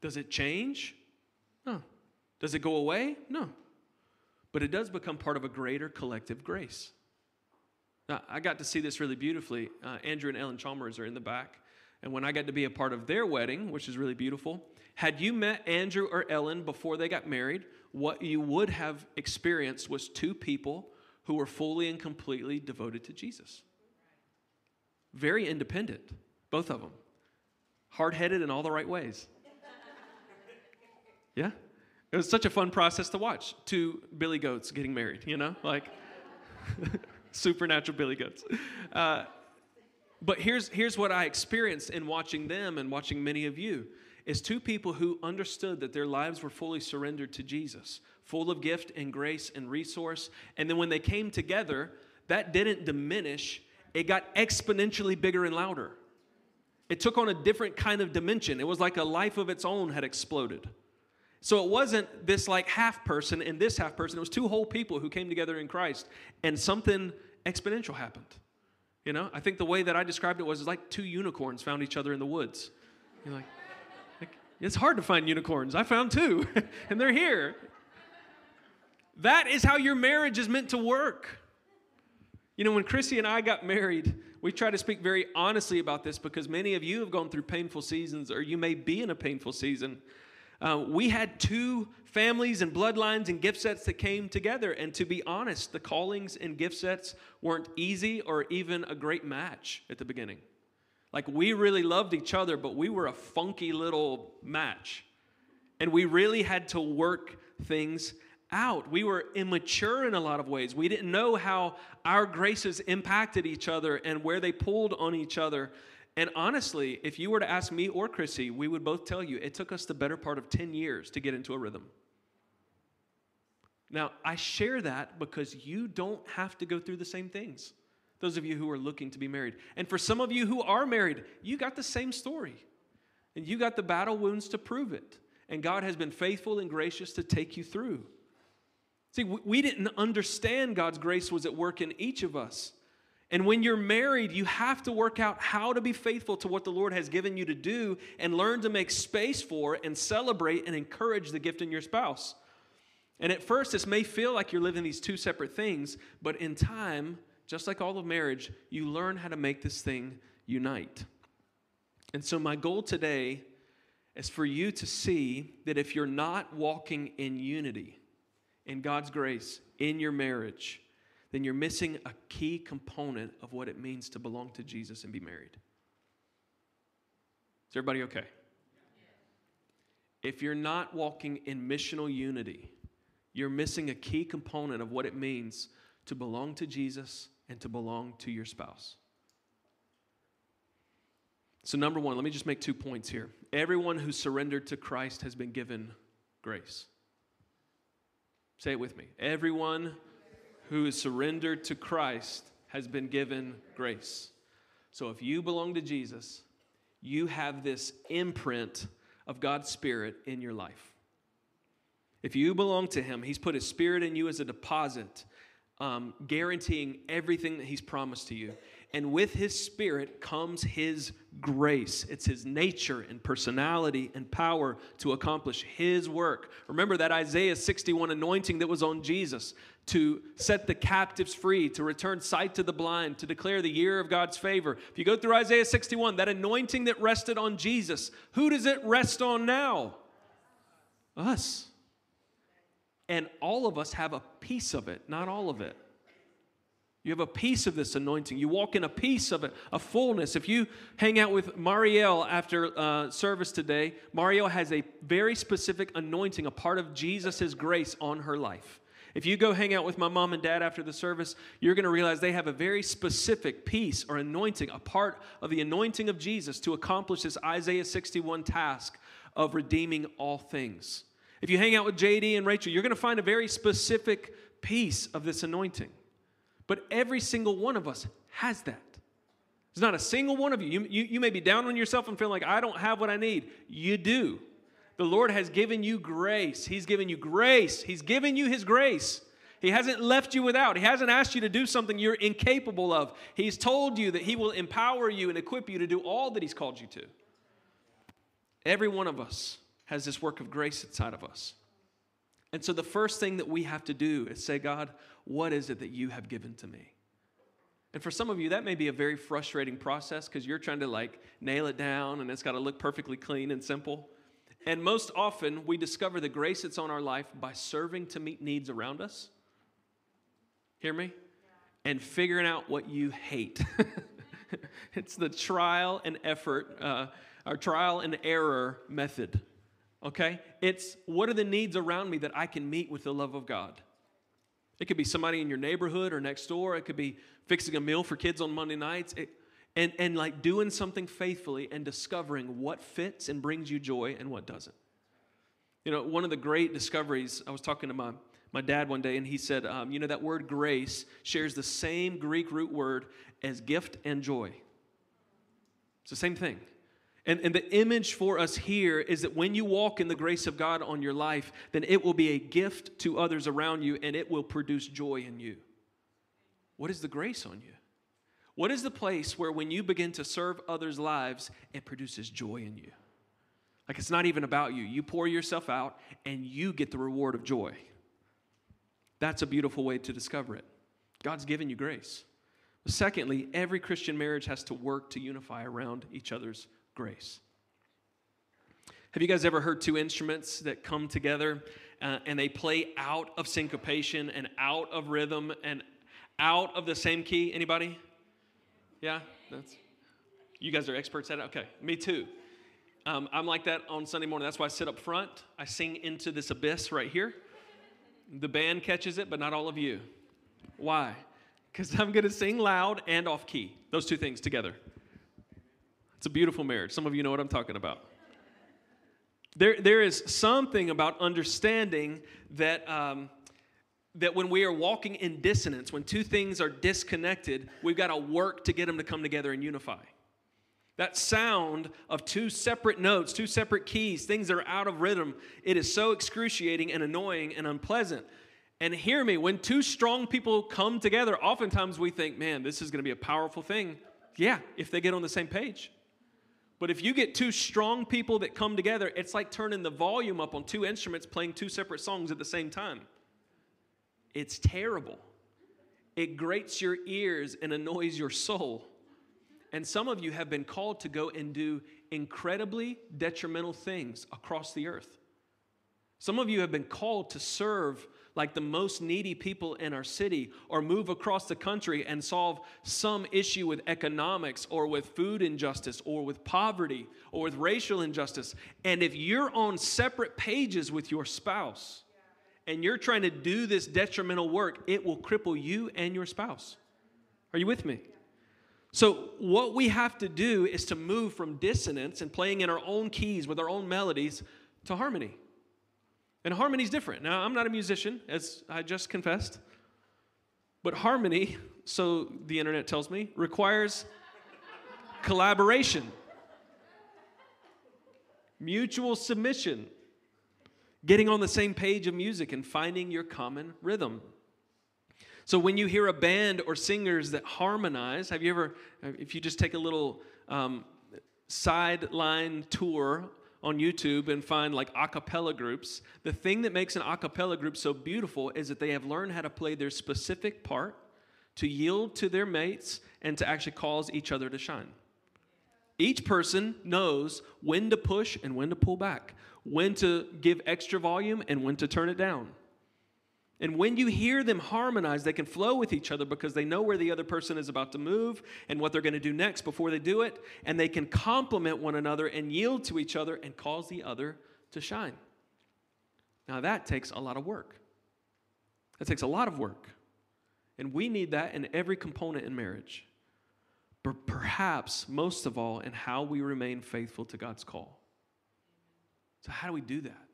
Speaker 2: Does it change? No. Does it go away? No. But it does become part of a greater collective grace. Now, I got to see this really beautifully. Uh, Andrew and Ellen Chalmers are in the back. And when I got to be a part of their wedding, which is really beautiful, had you met Andrew or Ellen before they got married, what you would have experienced was two people who were fully and completely devoted to Jesus. Very independent, both of them. Hard headed in all the right ways. Yeah? It was such a fun process to watch. Two billy goats getting married, you know? Like supernatural billy goats. Uh, but here's, here's what I experienced in watching them and watching many of you is two people who understood that their lives were fully surrendered to Jesus, full of gift and grace and resource. And then when they came together, that didn't diminish, it got exponentially bigger and louder. It took on a different kind of dimension. It was like a life of its own had exploded. So it wasn't this like half person and this half person. It was two whole people who came together in Christ, and something exponential happened. You know, I think the way that I described it was like two unicorns found each other in the woods. You're like, it's hard to find unicorns. I found two, and they're here. That is how your marriage is meant to work. You know, when Chrissy and I got married, we try to speak very honestly about this because many of you have gone through painful seasons, or you may be in a painful season. Uh, we had two families and bloodlines and gift sets that came together. And to be honest, the callings and gift sets weren't easy or even a great match at the beginning. Like we really loved each other, but we were a funky little match. And we really had to work things out. We were immature in a lot of ways. We didn't know how our graces impacted each other and where they pulled on each other. And honestly, if you were to ask me or Chrissy, we would both tell you it took us the better part of 10 years to get into a rhythm. Now, I share that because you don't have to go through the same things those of you who are looking to be married. And for some of you who are married, you got the same story. And you got the battle wounds to prove it. And God has been faithful and gracious to take you through. See, we didn't understand God's grace was at work in each of us. And when you're married, you have to work out how to be faithful to what the Lord has given you to do and learn to make space for and celebrate and encourage the gift in your spouse. And at first, this may feel like you're living these two separate things, but in time, just like all of marriage, you learn how to make this thing unite. And so, my goal today is for you to see that if you're not walking in unity, in God's grace, in your marriage, then you're missing a key component of what it means to belong to Jesus and be married. Is everybody okay? If you're not walking in missional unity, you're missing a key component of what it means to belong to Jesus and to belong to your spouse. So, number one, let me just make two points here. Everyone who surrendered to Christ has been given grace. Say it with me. Everyone who is surrendered to Christ has been given grace. So, if you belong to Jesus, you have this imprint of God's Spirit in your life. If you belong to Him, He's put His Spirit in you as a deposit um, guaranteeing everything that He's promised to you. And with His Spirit comes His grace. It's His nature and personality and power to accomplish His work. Remember that Isaiah 61 anointing that was on Jesus to set the captives free, to return sight to the blind, to declare the year of God's favor. If you go through Isaiah 61, that anointing that rested on Jesus, who does it rest on now? Us. And all of us have a piece of it, not all of it. You have a piece of this anointing. You walk in a piece of it, a fullness. If you hang out with Marielle after uh, service today, Marielle has a very specific anointing, a part of Jesus' grace on her life. If you go hang out with my mom and dad after the service, you're going to realize they have a very specific piece or anointing, a part of the anointing of Jesus to accomplish this Isaiah 61 task of redeeming all things. If you hang out with JD and Rachel, you're going to find a very specific piece of this anointing. But every single one of us has that. There's not a single one of you. You, you. you may be down on yourself and feeling like, I don't have what I need. You do. The Lord has given you grace. He's given you grace. He's given you His grace. He hasn't left you without. He hasn't asked you to do something you're incapable of. He's told you that He will empower you and equip you to do all that He's called you to. Every one of us has this work of grace inside of us. And so the first thing that we have to do is say, God, what is it that you have given to me? And for some of you, that may be a very frustrating process because you're trying to like nail it down and it's got to look perfectly clean and simple. And most often, we discover the grace that's on our life by serving to meet needs around us. Hear me? And figuring out what you hate. it's the trial and effort, uh, our trial and error method. Okay? It's what are the needs around me that I can meet with the love of God? It could be somebody in your neighborhood or next door. It could be fixing a meal for kids on Monday nights. It, and, and like doing something faithfully and discovering what fits and brings you joy and what doesn't. You know, one of the great discoveries, I was talking to my, my dad one day, and he said, um, You know, that word grace shares the same Greek root word as gift and joy. It's the same thing. And, and the image for us here is that when you walk in the grace of God on your life, then it will be a gift to others around you and it will produce joy in you. What is the grace on you? What is the place where when you begin to serve others' lives, it produces joy in you? Like it's not even about you. You pour yourself out and you get the reward of joy. That's a beautiful way to discover it. God's given you grace. Secondly, every Christian marriage has to work to unify around each other's grace. Have you guys ever heard two instruments that come together uh, and they play out of syncopation and out of rhythm and out of the same key? Anybody? Yeah, that's. You guys are experts at it. Okay, me too. Um, I'm like that on Sunday morning. That's why I sit up front. I sing into this abyss right here. The band catches it, but not all of you. Why? Because I'm going to sing loud and off key. Those two things together. It's a beautiful marriage. Some of you know what I'm talking about. There, there is something about understanding that, um, that when we are walking in dissonance, when two things are disconnected, we've got to work to get them to come together and unify. That sound of two separate notes, two separate keys, things that are out of rhythm, it is so excruciating and annoying and unpleasant. And hear me, when two strong people come together, oftentimes we think, man, this is going to be a powerful thing. Yeah, if they get on the same page. But if you get two strong people that come together, it's like turning the volume up on two instruments playing two separate songs at the same time. It's terrible. It grates your ears and annoys your soul. And some of you have been called to go and do incredibly detrimental things across the earth. Some of you have been called to serve like the most needy people in our city or move across the country and solve some issue with economics or with food injustice or with poverty or with racial injustice. And if you're on separate pages with your spouse and you're trying to do this detrimental work, it will cripple you and your spouse. Are you with me? So, what we have to do is to move from dissonance and playing in our own keys with our own melodies to harmony. And harmony is different. Now, I'm not a musician, as I just confessed, but harmony, so the internet tells me, requires collaboration, mutual submission, getting on the same page of music, and finding your common rhythm. So when you hear a band or singers that harmonize, have you ever, if you just take a little um, sideline tour on YouTube and find like a cappella groups, the thing that makes an a cappella group so beautiful is that they have learned how to play their specific part, to yield to their mates, and to actually cause each other to shine. Each person knows when to push and when to pull back, when to give extra volume and when to turn it down. And when you hear them harmonize, they can flow with each other because they know where the other person is about to move and what they're going to do next before they do it. And they can complement one another and yield to each other and cause the other to shine. Now, that takes a lot of work. That takes a lot of work. And we need that in every component in marriage. But perhaps most of all, in how we remain faithful to God's call. So, how do we do that?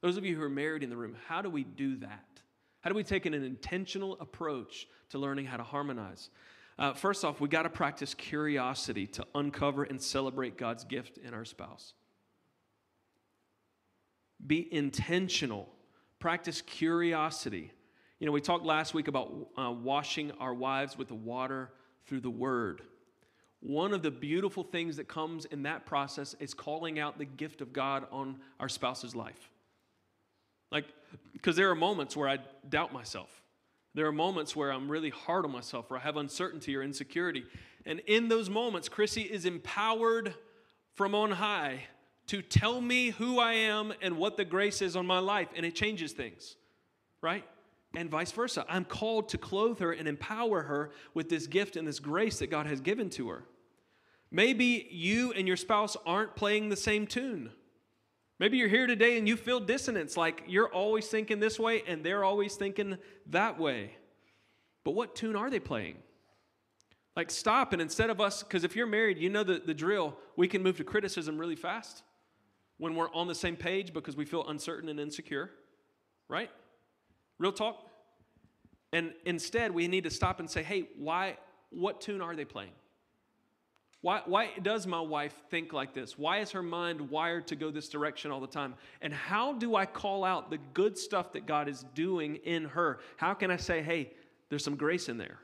Speaker 2: Those of you who are married in the room, how do we do that? How do we take an intentional approach to learning how to harmonize? Uh, first off, we got to practice curiosity to uncover and celebrate God's gift in our spouse. Be intentional. Practice curiosity. You know, we talked last week about uh, washing our wives with the water through the word. One of the beautiful things that comes in that process is calling out the gift of God on our spouse's life. Like, because there are moments where I doubt myself. There are moments where I'm really hard on myself, where I have uncertainty or insecurity. And in those moments, Chrissy is empowered from on high to tell me who I am and what the grace is on my life, and it changes things, right? And vice versa. I'm called to clothe her and empower her with this gift and this grace that God has given to her. Maybe you and your spouse aren't playing the same tune. Maybe you're here today and you feel dissonance, like you're always thinking this way and they're always thinking that way. But what tune are they playing? Like, stop and instead of us, because if you're married, you know the, the drill, we can move to criticism really fast when we're on the same page because we feel uncertain and insecure, right? Real talk. And instead, we need to stop and say, hey, why, what tune are they playing? Why, why does my wife think like this? Why is her mind wired to go this direction all the time? And how do I call out the good stuff that God is doing in her? How can I say, hey, there's some grace in there?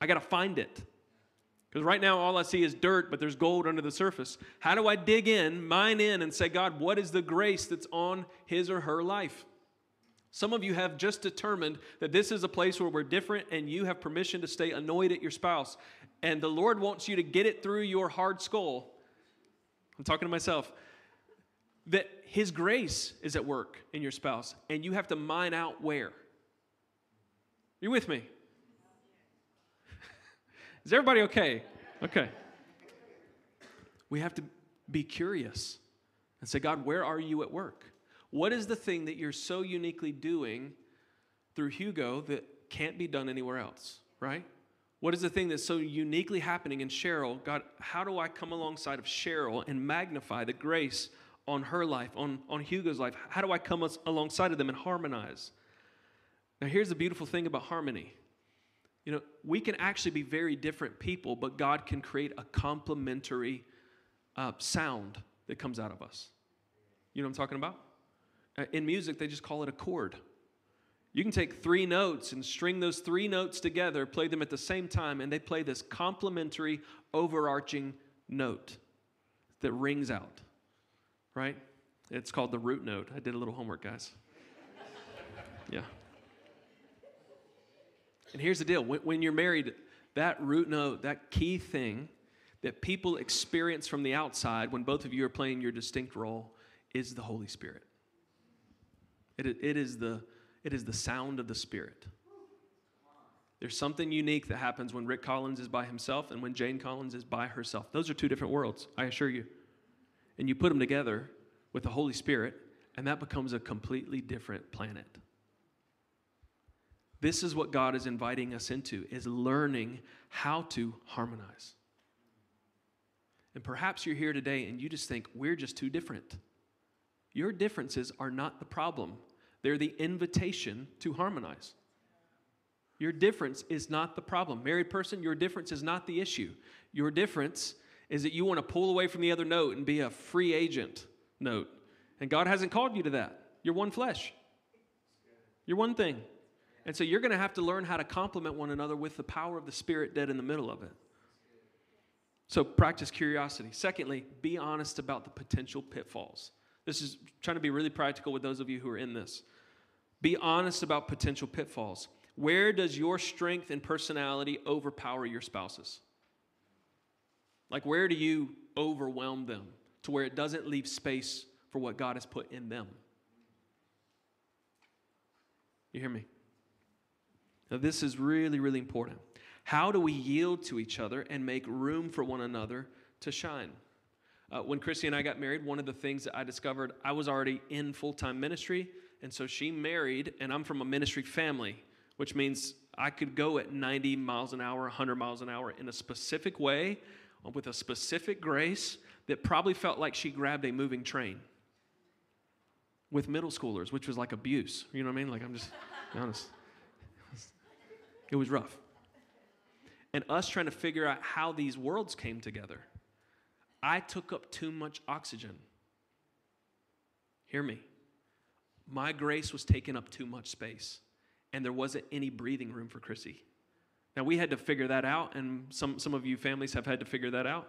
Speaker 2: I got to find it. Because right now, all I see is dirt, but there's gold under the surface. How do I dig in, mine in, and say, God, what is the grace that's on his or her life? Some of you have just determined that this is a place where we're different and you have permission to stay annoyed at your spouse. And the Lord wants you to get it through your hard skull. I'm talking to myself. That His grace is at work in your spouse, and you have to mine out where. You with me? Is everybody okay? Okay. We have to be curious and say, God, where are you at work? What is the thing that you're so uniquely doing through Hugo that can't be done anywhere else, right? What is the thing that's so uniquely happening in Cheryl? God, how do I come alongside of Cheryl and magnify the grace on her life, on, on Hugo's life? How do I come alongside of them and harmonize? Now, here's the beautiful thing about harmony you know, we can actually be very different people, but God can create a complementary uh, sound that comes out of us. You know what I'm talking about? Uh, in music, they just call it a chord. You can take three notes and string those three notes together, play them at the same time, and they play this complementary, overarching note that rings out, right? It's called the root note. I did a little homework, guys. Yeah. And here's the deal when, you're married, that root note, that key thing that people experience from the outside when both of you are playing your distinct role is the Holy Spirit. It, it, is the, it is the sound of the Spirit. There's something unique that happens when Rick Collins is by himself and when Jane Collins is by herself. Those are two different worlds, I assure you. And you put them together with the Holy Spirit, and that becomes a completely different planet. This is what God is inviting us into is learning how to harmonize. And perhaps you're here today and you just think we're just too different. Your differences are not the problem. They're the invitation to harmonize. Your difference is not the problem. Married person, your difference is not the issue. Your difference is that you want to pull away from the other note and be a free agent note. And God hasn't called you to that. You're one flesh. You're one thing. And so you're going to have to learn how to complement one another with the power of the Spirit dead in the middle of it. So practice curiosity. Secondly, be honest about the potential pitfalls. This is trying to be really practical with those of you who are in this. Be honest about potential pitfalls. Where does your strength and personality overpower your spouses? Like, where do you overwhelm them to where it doesn't leave space for what God has put in them? You hear me? Now, this is really, really important. How do we yield to each other and make room for one another to shine? Uh, when Christy and I got married, one of the things that I discovered, I was already in full time ministry. And so she married, and I'm from a ministry family, which means I could go at 90 miles an hour, 100 miles an hour in a specific way with a specific grace that probably felt like she grabbed a moving train with middle schoolers, which was like abuse. You know what I mean? Like, I'm just honest. It was rough. And us trying to figure out how these worlds came together. I took up too much oxygen. Hear me. My grace was taking up too much space, and there wasn't any breathing room for Chrissy. Now, we had to figure that out, and some, some of you families have had to figure that out.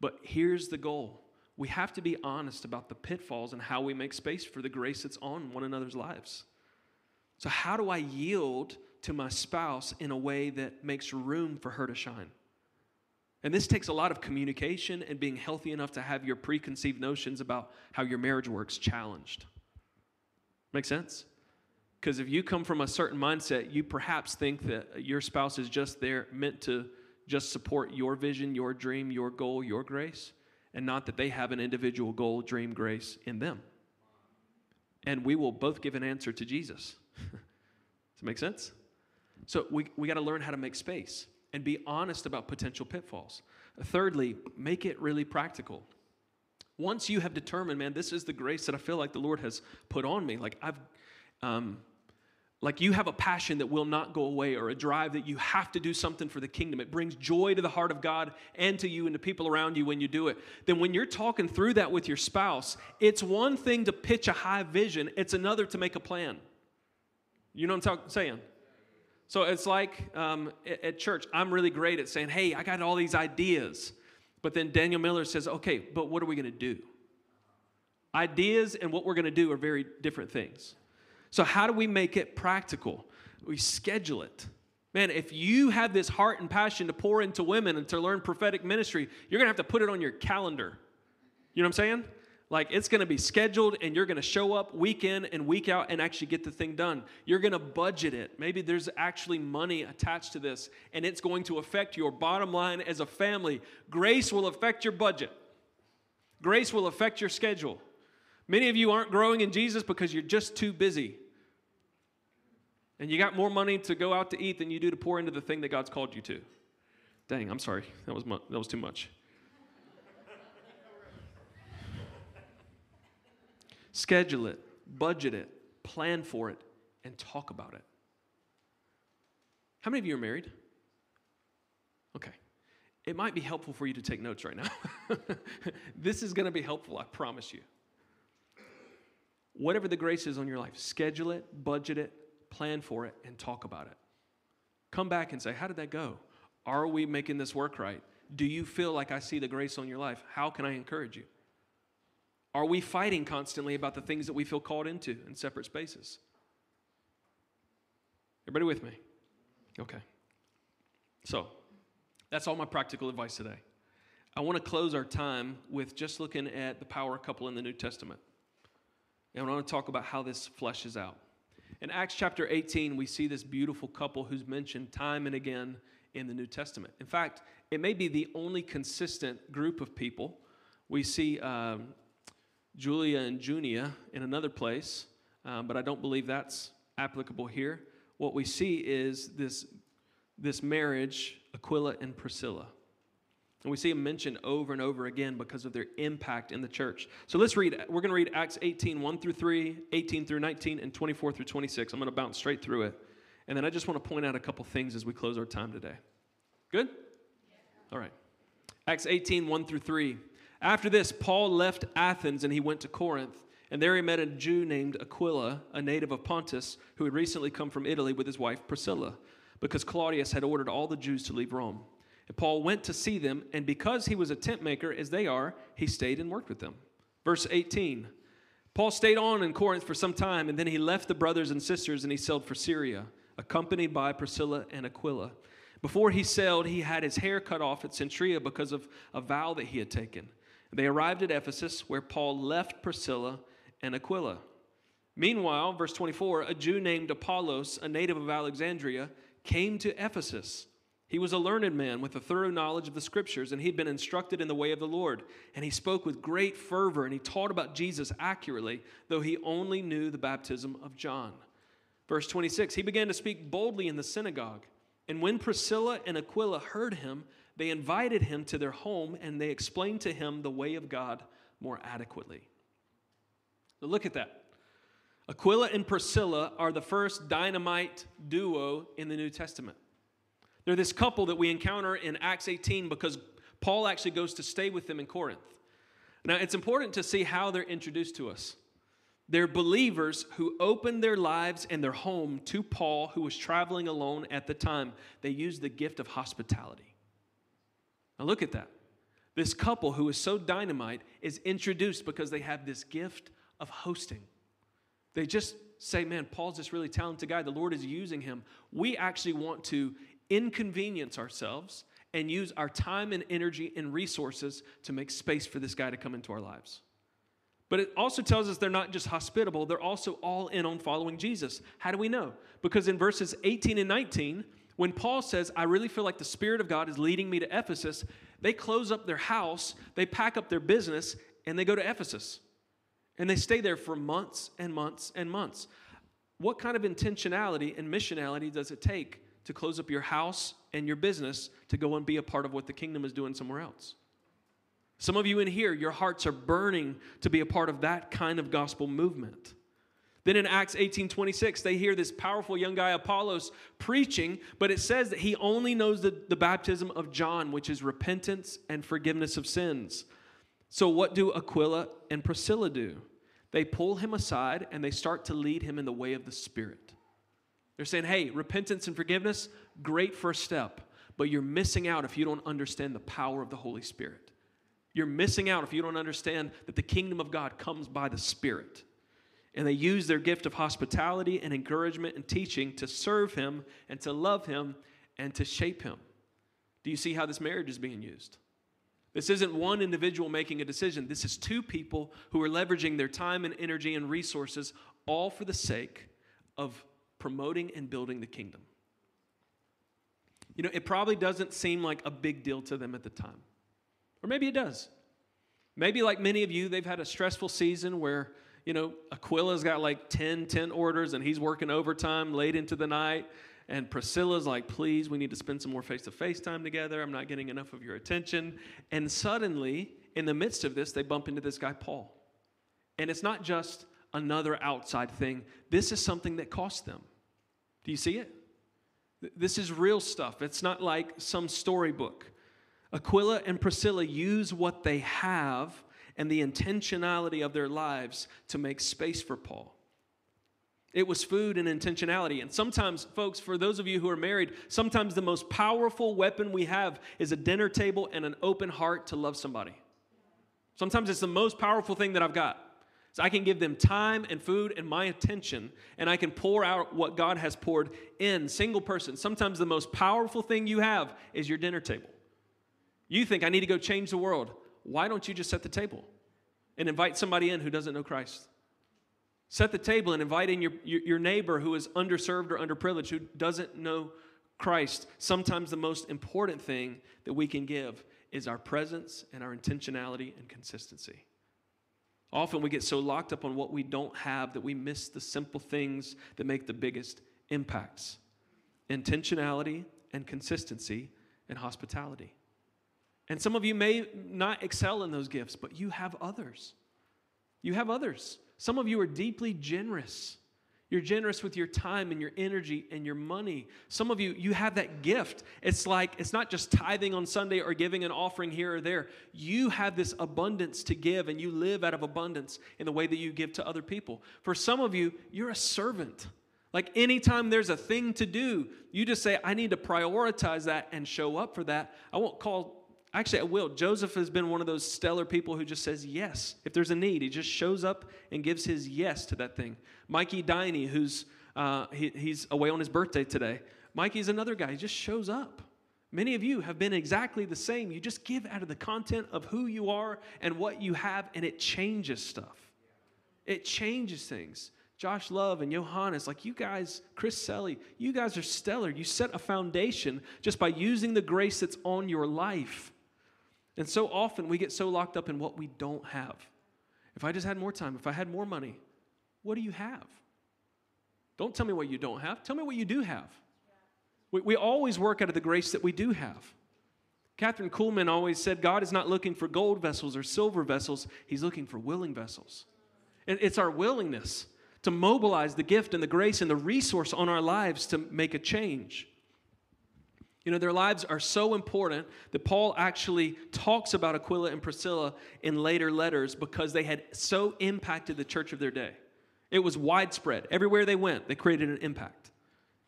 Speaker 2: But here's the goal we have to be honest about the pitfalls and how we make space for the grace that's on one another's lives. So, how do I yield to my spouse in a way that makes room for her to shine? And this takes a lot of communication and being healthy enough to have your preconceived notions about how your marriage works challenged. Make sense? Because if you come from a certain mindset, you perhaps think that your spouse is just there meant to just support your vision, your dream, your goal, your grace, and not that they have an individual goal, dream, grace in them. And we will both give an answer to Jesus. Does that make sense? So we, we got to learn how to make space and be honest about potential pitfalls. Thirdly, make it really practical. Once you have determined, man, this is the grace that I feel like the Lord has put on me, like I've, um, like you have a passion that will not go away or a drive that you have to do something for the kingdom. It brings joy to the heart of God and to you and to people around you when you do it. Then, when you're talking through that with your spouse, it's one thing to pitch a high vision, it's another to make a plan. You know what I'm saying? So it's like um, at church, I'm really great at saying, hey, I got all these ideas. But then Daniel Miller says, okay, but what are we going to do? Ideas and what we're going to do are very different things. So, how do we make it practical? We schedule it. Man, if you have this heart and passion to pour into women and to learn prophetic ministry, you're going to have to put it on your calendar. You know what I'm saying? Like it's going to be scheduled and you're going to show up week in and week out and actually get the thing done. You're going to budget it. Maybe there's actually money attached to this and it's going to affect your bottom line as a family. Grace will affect your budget, grace will affect your schedule. Many of you aren't growing in Jesus because you're just too busy. And you got more money to go out to eat than you do to pour into the thing that God's called you to. Dang, I'm sorry. That was, mu- that was too much. Schedule it, budget it, plan for it, and talk about it. How many of you are married? Okay. It might be helpful for you to take notes right now. this is going to be helpful, I promise you. Whatever the grace is on your life, schedule it, budget it, plan for it, and talk about it. Come back and say, How did that go? Are we making this work right? Do you feel like I see the grace on your life? How can I encourage you? Are we fighting constantly about the things that we feel called into in separate spaces? Everybody with me? Okay. So, that's all my practical advice today. I want to close our time with just looking at the power couple in the New Testament. And I want to talk about how this fleshes out. In Acts chapter 18, we see this beautiful couple who's mentioned time and again in the New Testament. In fact, it may be the only consistent group of people. We see um, Julia and Junia in another place, um, but I don't believe that's applicable here. What we see is this, this marriage, Aquila and Priscilla. And we see them mentioned over and over again because of their impact in the church. So let's read. We're going to read Acts 18, 1 through 3, 18 through 19, and 24 through 26. I'm going to bounce straight through it. And then I just want to point out a couple things as we close our time today. Good? All right. Acts 18, 1 through 3. After this, Paul left Athens and he went to Corinth. And there he met a Jew named Aquila, a native of Pontus, who had recently come from Italy with his wife Priscilla, because Claudius had ordered all the Jews to leave Rome. And Paul went to see them, and because he was a tent maker, as they are, he stayed and worked with them. Verse 18 Paul stayed on in Corinth for some time, and then he left the brothers and sisters and he sailed for Syria, accompanied by Priscilla and Aquila. Before he sailed, he had his hair cut off at Cenchreae because of a vow that he had taken. They arrived at Ephesus, where Paul left Priscilla and Aquila. Meanwhile, verse 24, a Jew named Apollos, a native of Alexandria, came to Ephesus. He was a learned man with a thorough knowledge of the scriptures, and he'd been instructed in the way of the Lord. And he spoke with great fervor, and he taught about Jesus accurately, though he only knew the baptism of John. Verse 26 He began to speak boldly in the synagogue. And when Priscilla and Aquila heard him, they invited him to their home, and they explained to him the way of God more adequately. So look at that. Aquila and Priscilla are the first dynamite duo in the New Testament. They're this couple that we encounter in Acts 18 because Paul actually goes to stay with them in Corinth. Now, it's important to see how they're introduced to us They're believers who opened their lives and their home to Paul, who was traveling alone at the time. They used the gift of hospitality. Now, look at that. This couple who is so dynamite is introduced because they have this gift of hosting. They just say, Man, Paul's this really talented guy. The Lord is using him. We actually want to inconvenience ourselves and use our time and energy and resources to make space for this guy to come into our lives. But it also tells us they're not just hospitable, they're also all in on following Jesus. How do we know? Because in verses 18 and 19, when Paul says, I really feel like the Spirit of God is leading me to Ephesus, they close up their house, they pack up their business, and they go to Ephesus. And they stay there for months and months and months. What kind of intentionality and missionality does it take to close up your house and your business to go and be a part of what the kingdom is doing somewhere else? Some of you in here, your hearts are burning to be a part of that kind of gospel movement. Then in Acts 18 26, they hear this powerful young guy, Apollos, preaching, but it says that he only knows the, the baptism of John, which is repentance and forgiveness of sins. So, what do Aquila and Priscilla do? They pull him aside and they start to lead him in the way of the Spirit. They're saying, hey, repentance and forgiveness, great first step, but you're missing out if you don't understand the power of the Holy Spirit. You're missing out if you don't understand that the kingdom of God comes by the Spirit. And they use their gift of hospitality and encouragement and teaching to serve Him and to love Him and to shape Him. Do you see how this marriage is being used? This isn't one individual making a decision. This is two people who are leveraging their time and energy and resources all for the sake of promoting and building the kingdom. You know, it probably doesn't seem like a big deal to them at the time. Or maybe it does. Maybe, like many of you, they've had a stressful season where, you know, Aquila's got like 10, 10 orders and he's working overtime late into the night. And Priscilla's like, please, we need to spend some more face to face time together. I'm not getting enough of your attention. And suddenly, in the midst of this, they bump into this guy, Paul. And it's not just another outside thing, this is something that cost them. Do you see it? This is real stuff. It's not like some storybook. Aquila and Priscilla use what they have and the intentionality of their lives to make space for Paul. It was food and intentionality. And sometimes, folks, for those of you who are married, sometimes the most powerful weapon we have is a dinner table and an open heart to love somebody. Sometimes it's the most powerful thing that I've got. So I can give them time and food and my attention, and I can pour out what God has poured in. Single person, sometimes the most powerful thing you have is your dinner table. You think, I need to go change the world. Why don't you just set the table and invite somebody in who doesn't know Christ? Set the table and invite in your, your, neighbor who is underserved or underprivileged, who doesn't know Christ. Sometimes the most important thing that we can give is our presence and our intentionality and consistency. Often we get so locked up on what we don't have that we miss the simple things that make the biggest impacts intentionality and consistency and hospitality. And some of you may not excel in those gifts, but you have others. You have others. Some of you are deeply generous. You're generous with your time and your energy and your money. Some of you, you have that gift. It's like, it's not just tithing on Sunday or giving an offering here or there. You have this abundance to give and you live out of abundance in the way that you give to other people. For some of you, you're a servant. Like anytime there's a thing to do, you just say, I need to prioritize that and show up for that. I won't call Actually, I will. Joseph has been one of those stellar people who just says yes. If there's a need, he just shows up and gives his yes to that thing. Mikey Diney, who's uh, he, he's away on his birthday today. Mikey's another guy. He just shows up. Many of you have been exactly the same. You just give out of the content of who you are and what you have, and it changes stuff. It changes things. Josh Love and Johannes, like you guys, Chris Selly, you guys are stellar. You set a foundation just by using the grace that's on your life. And so often we get so locked up in what we don't have. If I just had more time, if I had more money, what do you have? Don't tell me what you don't have. Tell me what you do have. We, we always work out of the grace that we do have. Kathryn Kuhlman always said God is not looking for gold vessels or silver vessels, He's looking for willing vessels. And it's our willingness to mobilize the gift and the grace and the resource on our lives to make a change. You know, their lives are so important that Paul actually talks about Aquila and Priscilla in later letters because they had so impacted the church of their day. It was widespread. Everywhere they went, they created an impact.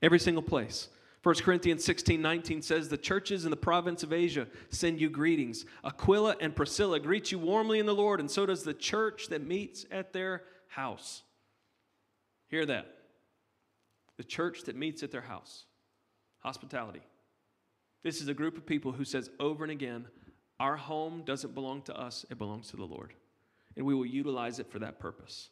Speaker 2: Every single place. 1 Corinthians 16 19 says, The churches in the province of Asia send you greetings. Aquila and Priscilla greet you warmly in the Lord, and so does the church that meets at their house. Hear that. The church that meets at their house. Hospitality. This is a group of people who says over and again, Our home doesn't belong to us, it belongs to the Lord. And we will utilize it for that purpose.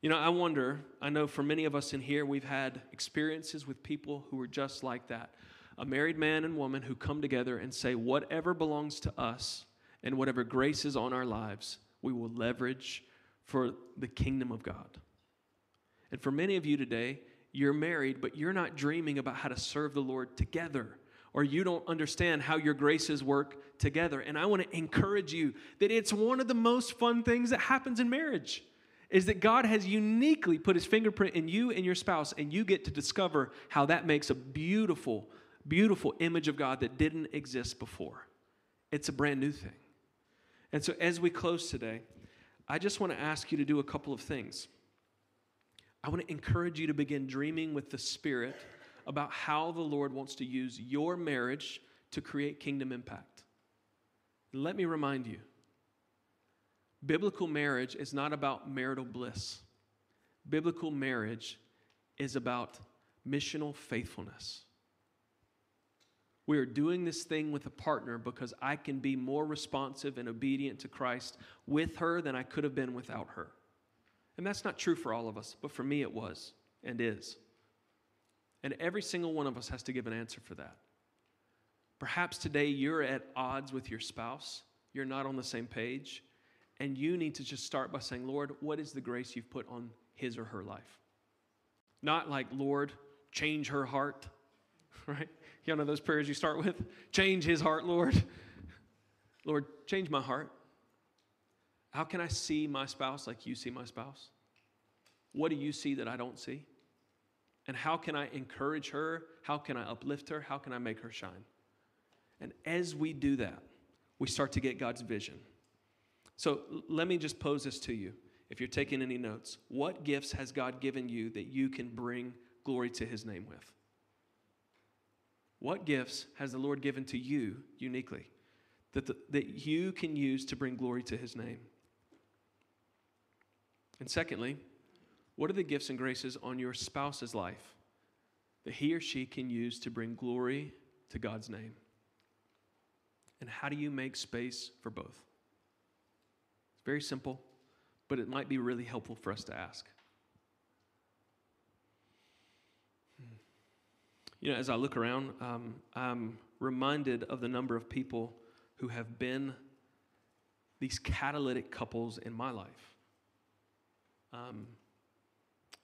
Speaker 2: You know, I wonder, I know for many of us in here, we've had experiences with people who are just like that. A married man and woman who come together and say, whatever belongs to us and whatever grace is on our lives, we will leverage for the kingdom of God. And for many of you today, you're married, but you're not dreaming about how to serve the Lord together, or you don't understand how your graces work together. And I want to encourage you that it's one of the most fun things that happens in marriage is that God has uniquely put his fingerprint in you and your spouse, and you get to discover how that makes a beautiful, beautiful image of God that didn't exist before. It's a brand new thing. And so, as we close today, I just want to ask you to do a couple of things. I want to encourage you to begin dreaming with the Spirit about how the Lord wants to use your marriage to create kingdom impact. let me remind you Biblical marriage is not about marital bliss. Biblical marriage is about missional faithfulness. We are doing this thing with a partner because I can be more responsive and obedient to Christ with her than I could have been without her. And that's not true for all of us, but for me it was and is. And every single one of us has to give an answer for that. Perhaps today you're at odds with your spouse, you're not on the same page, and you need to just start by saying, Lord, what is the grace you've put on his or her life? Not like, Lord, change her heart, right? You know those prayers you start with? Change his heart, Lord. Lord, change my heart. How can I see my spouse like you see my spouse? What do you see that I don't see? And how can I encourage her? How can I uplift her? How can I make her shine? And as we do that, we start to get God's vision. So let me just pose this to you. If you're taking any notes, what gifts has God given you that you can bring glory to his name with? What gifts has the Lord given to you uniquely that, the, that you can use to bring glory to his name? And secondly, what are the gifts and graces on your spouse's life that he or she can use to bring glory to God's name? And how do you make space for both? It's very simple, but it might be really helpful for us to ask. You know, as I look around, um, I'm reminded of the number of people who have been these catalytic couples in my life. Um,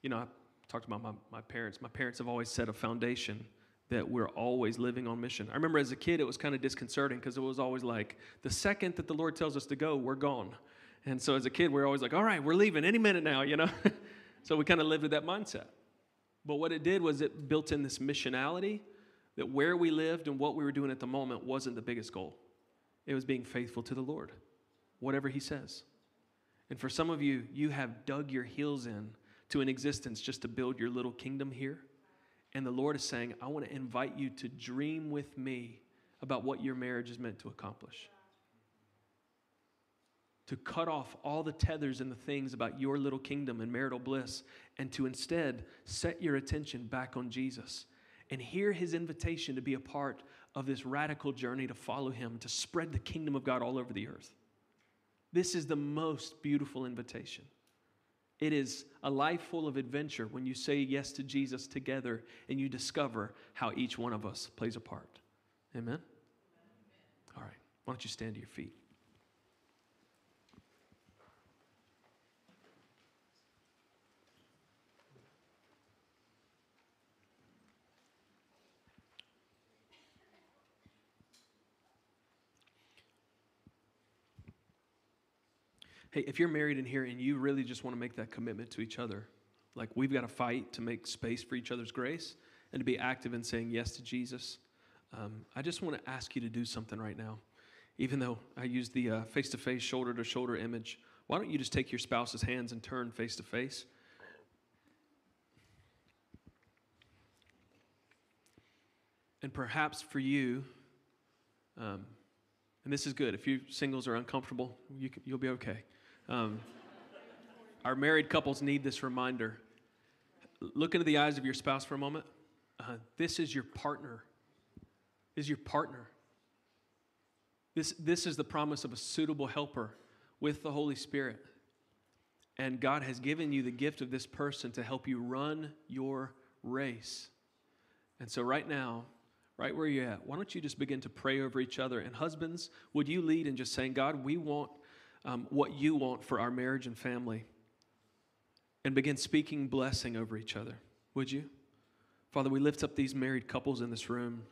Speaker 2: you know, I talked about my, my parents. My parents have always set a foundation that we're always living on mission. I remember as a kid, it was kind of disconcerting because it was always like, the second that the Lord tells us to go, we're gone. And so as a kid, we are always like, all right, we're leaving any minute now, you know? so we kind of lived with that mindset. But what it did was it built in this missionality that where we lived and what we were doing at the moment wasn't the biggest goal. It was being faithful to the Lord, whatever He says. And for some of you, you have dug your heels in to an existence just to build your little kingdom here. And the Lord is saying, I want to invite you to dream with me about what your marriage is meant to accomplish to cut off all the tethers and the things about your little kingdom and marital bliss, and to instead set your attention back on Jesus and hear his invitation to be a part of this radical journey to follow him, to spread the kingdom of God all over the earth. This is the most beautiful invitation. It is a life full of adventure when you say yes to Jesus together and you discover how each one of us plays a part. Amen? All right. Why don't you stand to your feet? Hey, if you're married in here and you really just want to make that commitment to each other, like we've got to fight to make space for each other's grace and to be active in saying yes to Jesus, um, I just want to ask you to do something right now. Even though I use the uh, face to face, shoulder to shoulder image, why don't you just take your spouse's hands and turn face to face? And perhaps for you, um, and this is good, if you singles are uncomfortable, you, will be okay. Um, our married couples need this reminder. Look into the eyes of your spouse for a moment. Uh, this is your partner. This is your partner. This, this is the promise of a suitable helper with the Holy Spirit. And God has given you the gift of this person to help you run your race. And so, right now, right where you're at, why don't you just begin to pray over each other? And, husbands, would you lead in just saying, God, we want um, what you want for our marriage and family? And begin speaking blessing over each other, would you? Father, we lift up these married couples in this room.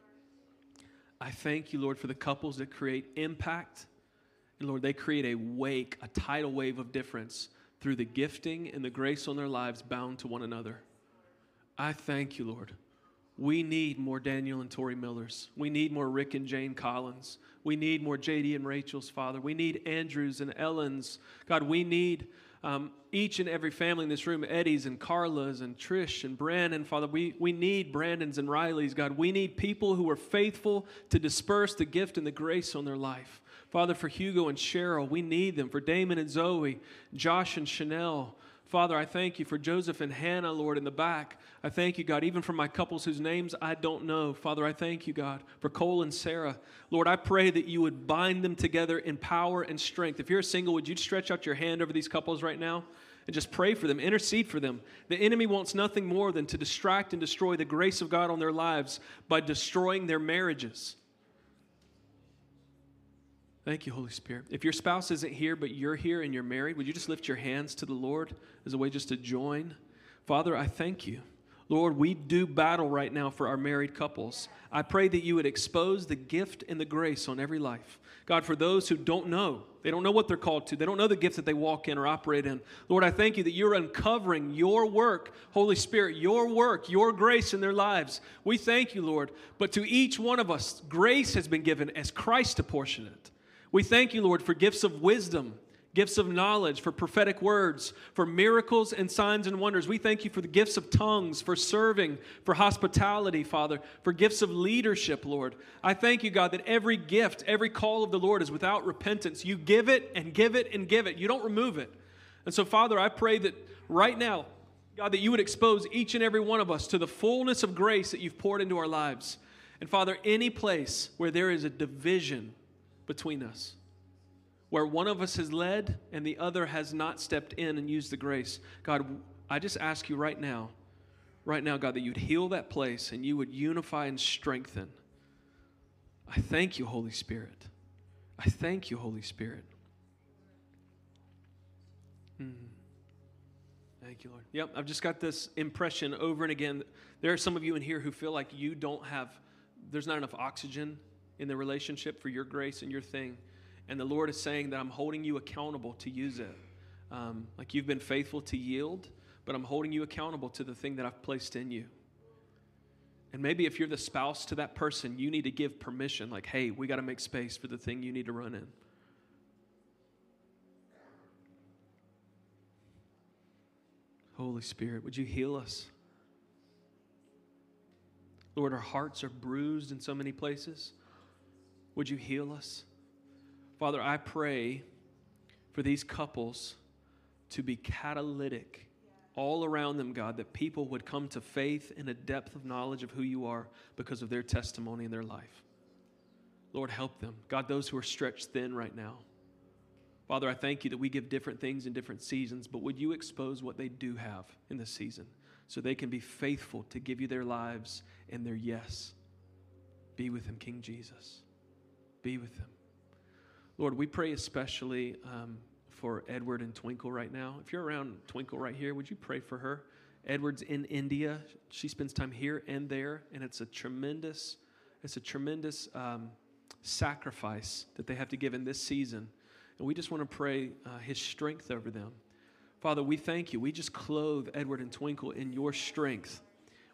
Speaker 2: I thank you, Lord, for the couples that create impact. And Lord, they create a wake, a tidal wave of difference through the gifting and the grace on their lives bound to one another. I thank you, Lord. We need more Daniel and Tori Millers. We need more Rick and Jane Collins. We need more JD and Rachel's Father. We need Andrews and Ellen's. God, we need um, each and every family in this room, Eddie's and Carla's and Trish and Brandon, Father, we, we need Brandon's and Riley's, God. We need people who are faithful to disperse the gift and the grace on their life. Father, for Hugo and Cheryl, we need them. For Damon and Zoe, Josh and Chanel, Father, I thank you for Joseph and Hannah, Lord, in the back. I thank you, God, even for my couples whose names I don't know. Father, I thank you, God, for Cole and Sarah. Lord, I pray that you would bind them together in power and strength. If you're single, would you stretch out your hand over these couples right now? And just pray for them, intercede for them. The enemy wants nothing more than to distract and destroy the grace of God on their lives by destroying their marriages. Thank you, Holy Spirit. If your spouse isn't here, but you're here and you're married, would you just lift your hands to the Lord as a way just to join? Father, I thank you. Lord, we do battle right now for our married couples. I pray that you would expose the gift and the grace on every life. God, for those who don't know, they don't know what they're called to, they don't know the gifts that they walk in or operate in. Lord, I thank you that you're uncovering your work, Holy Spirit, your work, your grace in their lives. We thank you, Lord. But to each one of us, grace has been given as Christ apportioned it. We thank you, Lord, for gifts of wisdom, gifts of knowledge, for prophetic words, for miracles and signs and wonders. We thank you for the gifts of tongues, for serving, for hospitality, Father, for gifts of leadership, Lord. I thank you, God, that every gift, every call of the Lord is without repentance. You give it and give it and give it, you don't remove it. And so, Father, I pray that right now, God, that you would expose each and every one of us to the fullness of grace that you've poured into our lives. And Father, any place where there is a division, between us, where one of us has led and the other has not stepped in and used the grace. God, I just ask you right now, right now, God, that you'd heal that place and you would unify and strengthen. I thank you, Holy Spirit. I thank you, Holy Spirit. Hmm. Thank you, Lord. Yep, I've just got this impression over and again. There are some of you in here who feel like you don't have, there's not enough oxygen in the relationship for your grace and your thing. And the Lord is saying that I'm holding you accountable to use it. Um, like you've been faithful to yield, but I'm holding you accountable to the thing that I've placed in you. And maybe if you're the spouse to that person, you need to give permission, like, hey, we got to make space for the thing you need to run in. Holy Spirit, would you heal us? Lord, our hearts are bruised in so many places. Would you heal us? Father, I pray for these couples to be catalytic all around them, God, that people would come to faith in a depth of knowledge of who you are because of their testimony in their life. Lord, help them. God, those who are stretched thin right now. Father, I thank you that we give different things in different seasons, but would you expose what they do have in this season so they can be faithful to give you their lives and their yes? Be with them, King Jesus be with them. Lord, we pray especially um, for Edward and Twinkle right now. If you're around Twinkle right here, would you pray for her? Edward's in India. She spends time here and there, and it's a tremendous, it's a tremendous um, sacrifice that they have to give in this season. And we just want to pray uh, His strength over them. Father, we thank you. We just clothe Edward and Twinkle in your strength.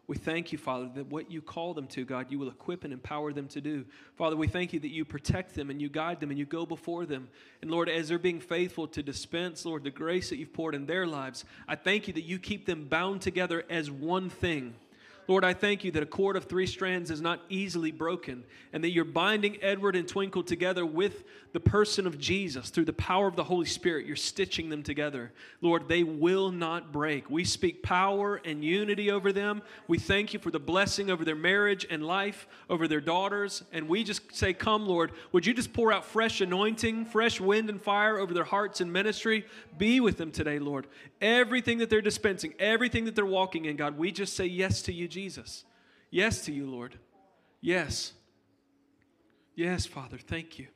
Speaker 2: We thank you, Father, that what you call them to, God, you will equip and empower them to do. Father, we thank you that you protect them and you guide them and you go before them. And Lord, as they're being faithful to dispense, Lord, the grace that you've poured in their lives, I thank you that you keep them bound together as one thing. Lord, I thank you that a cord of three strands is not easily broken, and that you're binding Edward and Twinkle together with the person of Jesus through the power of the Holy Spirit. You're stitching them together. Lord, they will not break. We speak power and unity over them. We thank you for the blessing over their marriage and life, over their daughters. And we just say, Come, Lord, would you just pour out fresh anointing, fresh wind and fire over their hearts and ministry? Be with them today, Lord. Everything that they're dispensing, everything that they're walking in, God, we just say yes to you, Jesus. Yes to you, Lord. Yes. Yes, Father, thank you.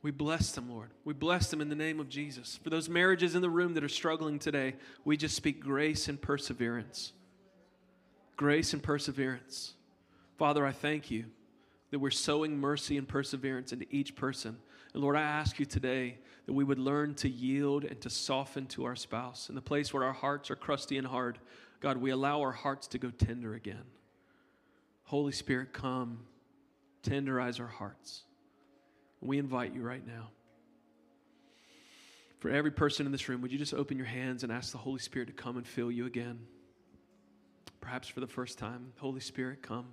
Speaker 2: We bless them, Lord. We bless them in the name of Jesus. For those marriages in the room that are struggling today, we just speak grace and perseverance. Grace and perseverance. Father, I thank you that we're sowing mercy and perseverance into each person. And Lord, I ask you today that we would learn to yield and to soften to our spouse. In the place where our hearts are crusty and hard, God, we allow our hearts to go tender again. Holy Spirit, come, tenderize our hearts. We invite you right now. For every person in this room, would you just open your hands and ask the Holy Spirit to come and fill you again? Perhaps for the first time, Holy Spirit, come.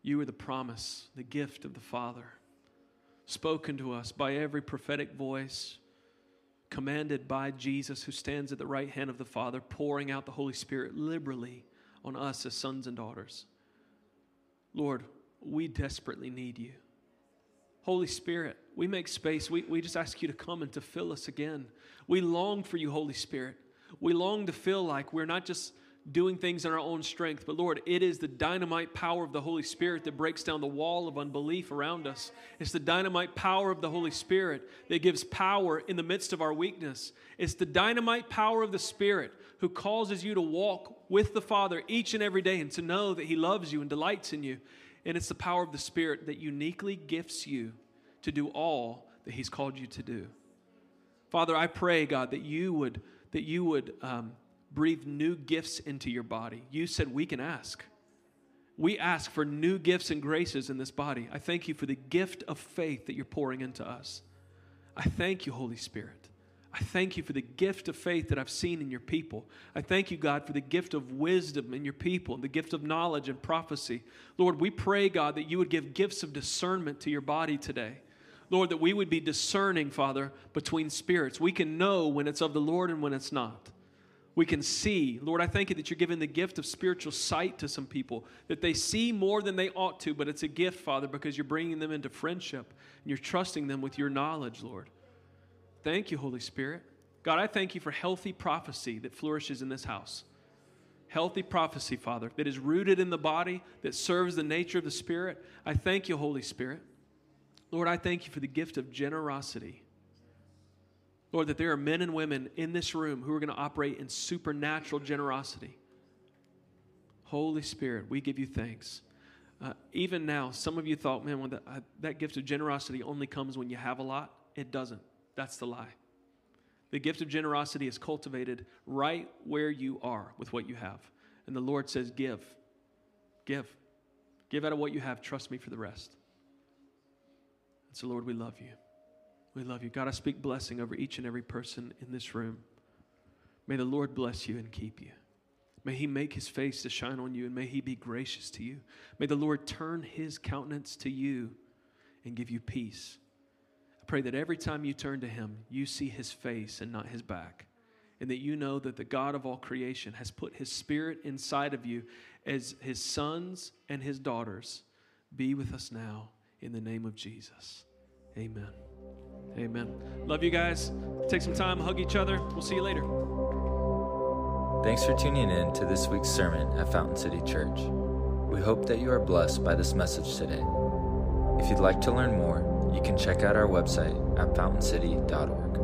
Speaker 2: You are the promise, the gift of the Father, spoken to us by every prophetic voice, commanded by Jesus, who stands at the right hand of the Father, pouring out the Holy Spirit liberally on us as sons and daughters. Lord, we desperately need you. Holy Spirit, we make space. We, we just ask you to come and to fill us again. We long for you, Holy Spirit. We long to feel like we're not just doing things in our own strength, but Lord, it is the dynamite power of the Holy Spirit that breaks down the wall of unbelief around us. It's the dynamite power of the Holy Spirit that gives power in the midst of our weakness. It's the dynamite power of the Spirit who causes you to walk with the Father each and every day and to know that He loves you and delights in you. And it's the power of the Spirit that uniquely gifts you to do all that He's called you to do. Father, I pray, God, that you would, that you would um, breathe new gifts into your body. You said we can ask. We ask for new gifts and graces in this body. I thank you for the gift of faith that you're pouring into us. I thank you, Holy Spirit. I thank you for the gift of faith that I've seen in your people. I thank you, God, for the gift of wisdom in your people and the gift of knowledge and prophecy. Lord, we pray, God, that you would give gifts of discernment to your body today. Lord, that we would be discerning, Father, between spirits. We can know when it's of the Lord and when it's not. We can see. Lord, I thank you that you're giving the gift of spiritual sight to some people, that they see more than they ought to, but it's a gift, Father, because you're bringing them into friendship and you're trusting them with your knowledge, Lord. Thank you, Holy Spirit. God, I thank you for healthy prophecy that flourishes in this house. Healthy prophecy, Father, that is rooted in the body, that serves the nature of the Spirit. I thank you, Holy Spirit. Lord, I thank you for the gift of generosity. Lord, that there are men and women in this room who are going to operate in supernatural generosity. Holy Spirit, we give you thanks. Uh, even now, some of you thought, man, uh, that gift of generosity only comes when you have a lot. It doesn't. That's the lie. The gift of generosity is cultivated right where you are with what you have. And the Lord says, Give. Give. Give out of what you have. Trust me for the rest. And so, Lord, we love you. We love you. God, I speak blessing over each and every person in this room. May the Lord bless you and keep you. May he make his face to shine on you and may he be gracious to you. May the Lord turn his countenance to you and give you peace. I pray that every time you turn to Him, you see His face and not His back. And that you know that the God of all creation has put His Spirit inside of you as His sons and His daughters. Be with us now in the name of Jesus. Amen. Amen. Love you guys. Take some time, hug each other. We'll see you later.
Speaker 1: Thanks for tuning in to this week's sermon at Fountain City Church. We hope that you are blessed by this message today. If you'd like to learn more, you can check out our website at fountaincity.org.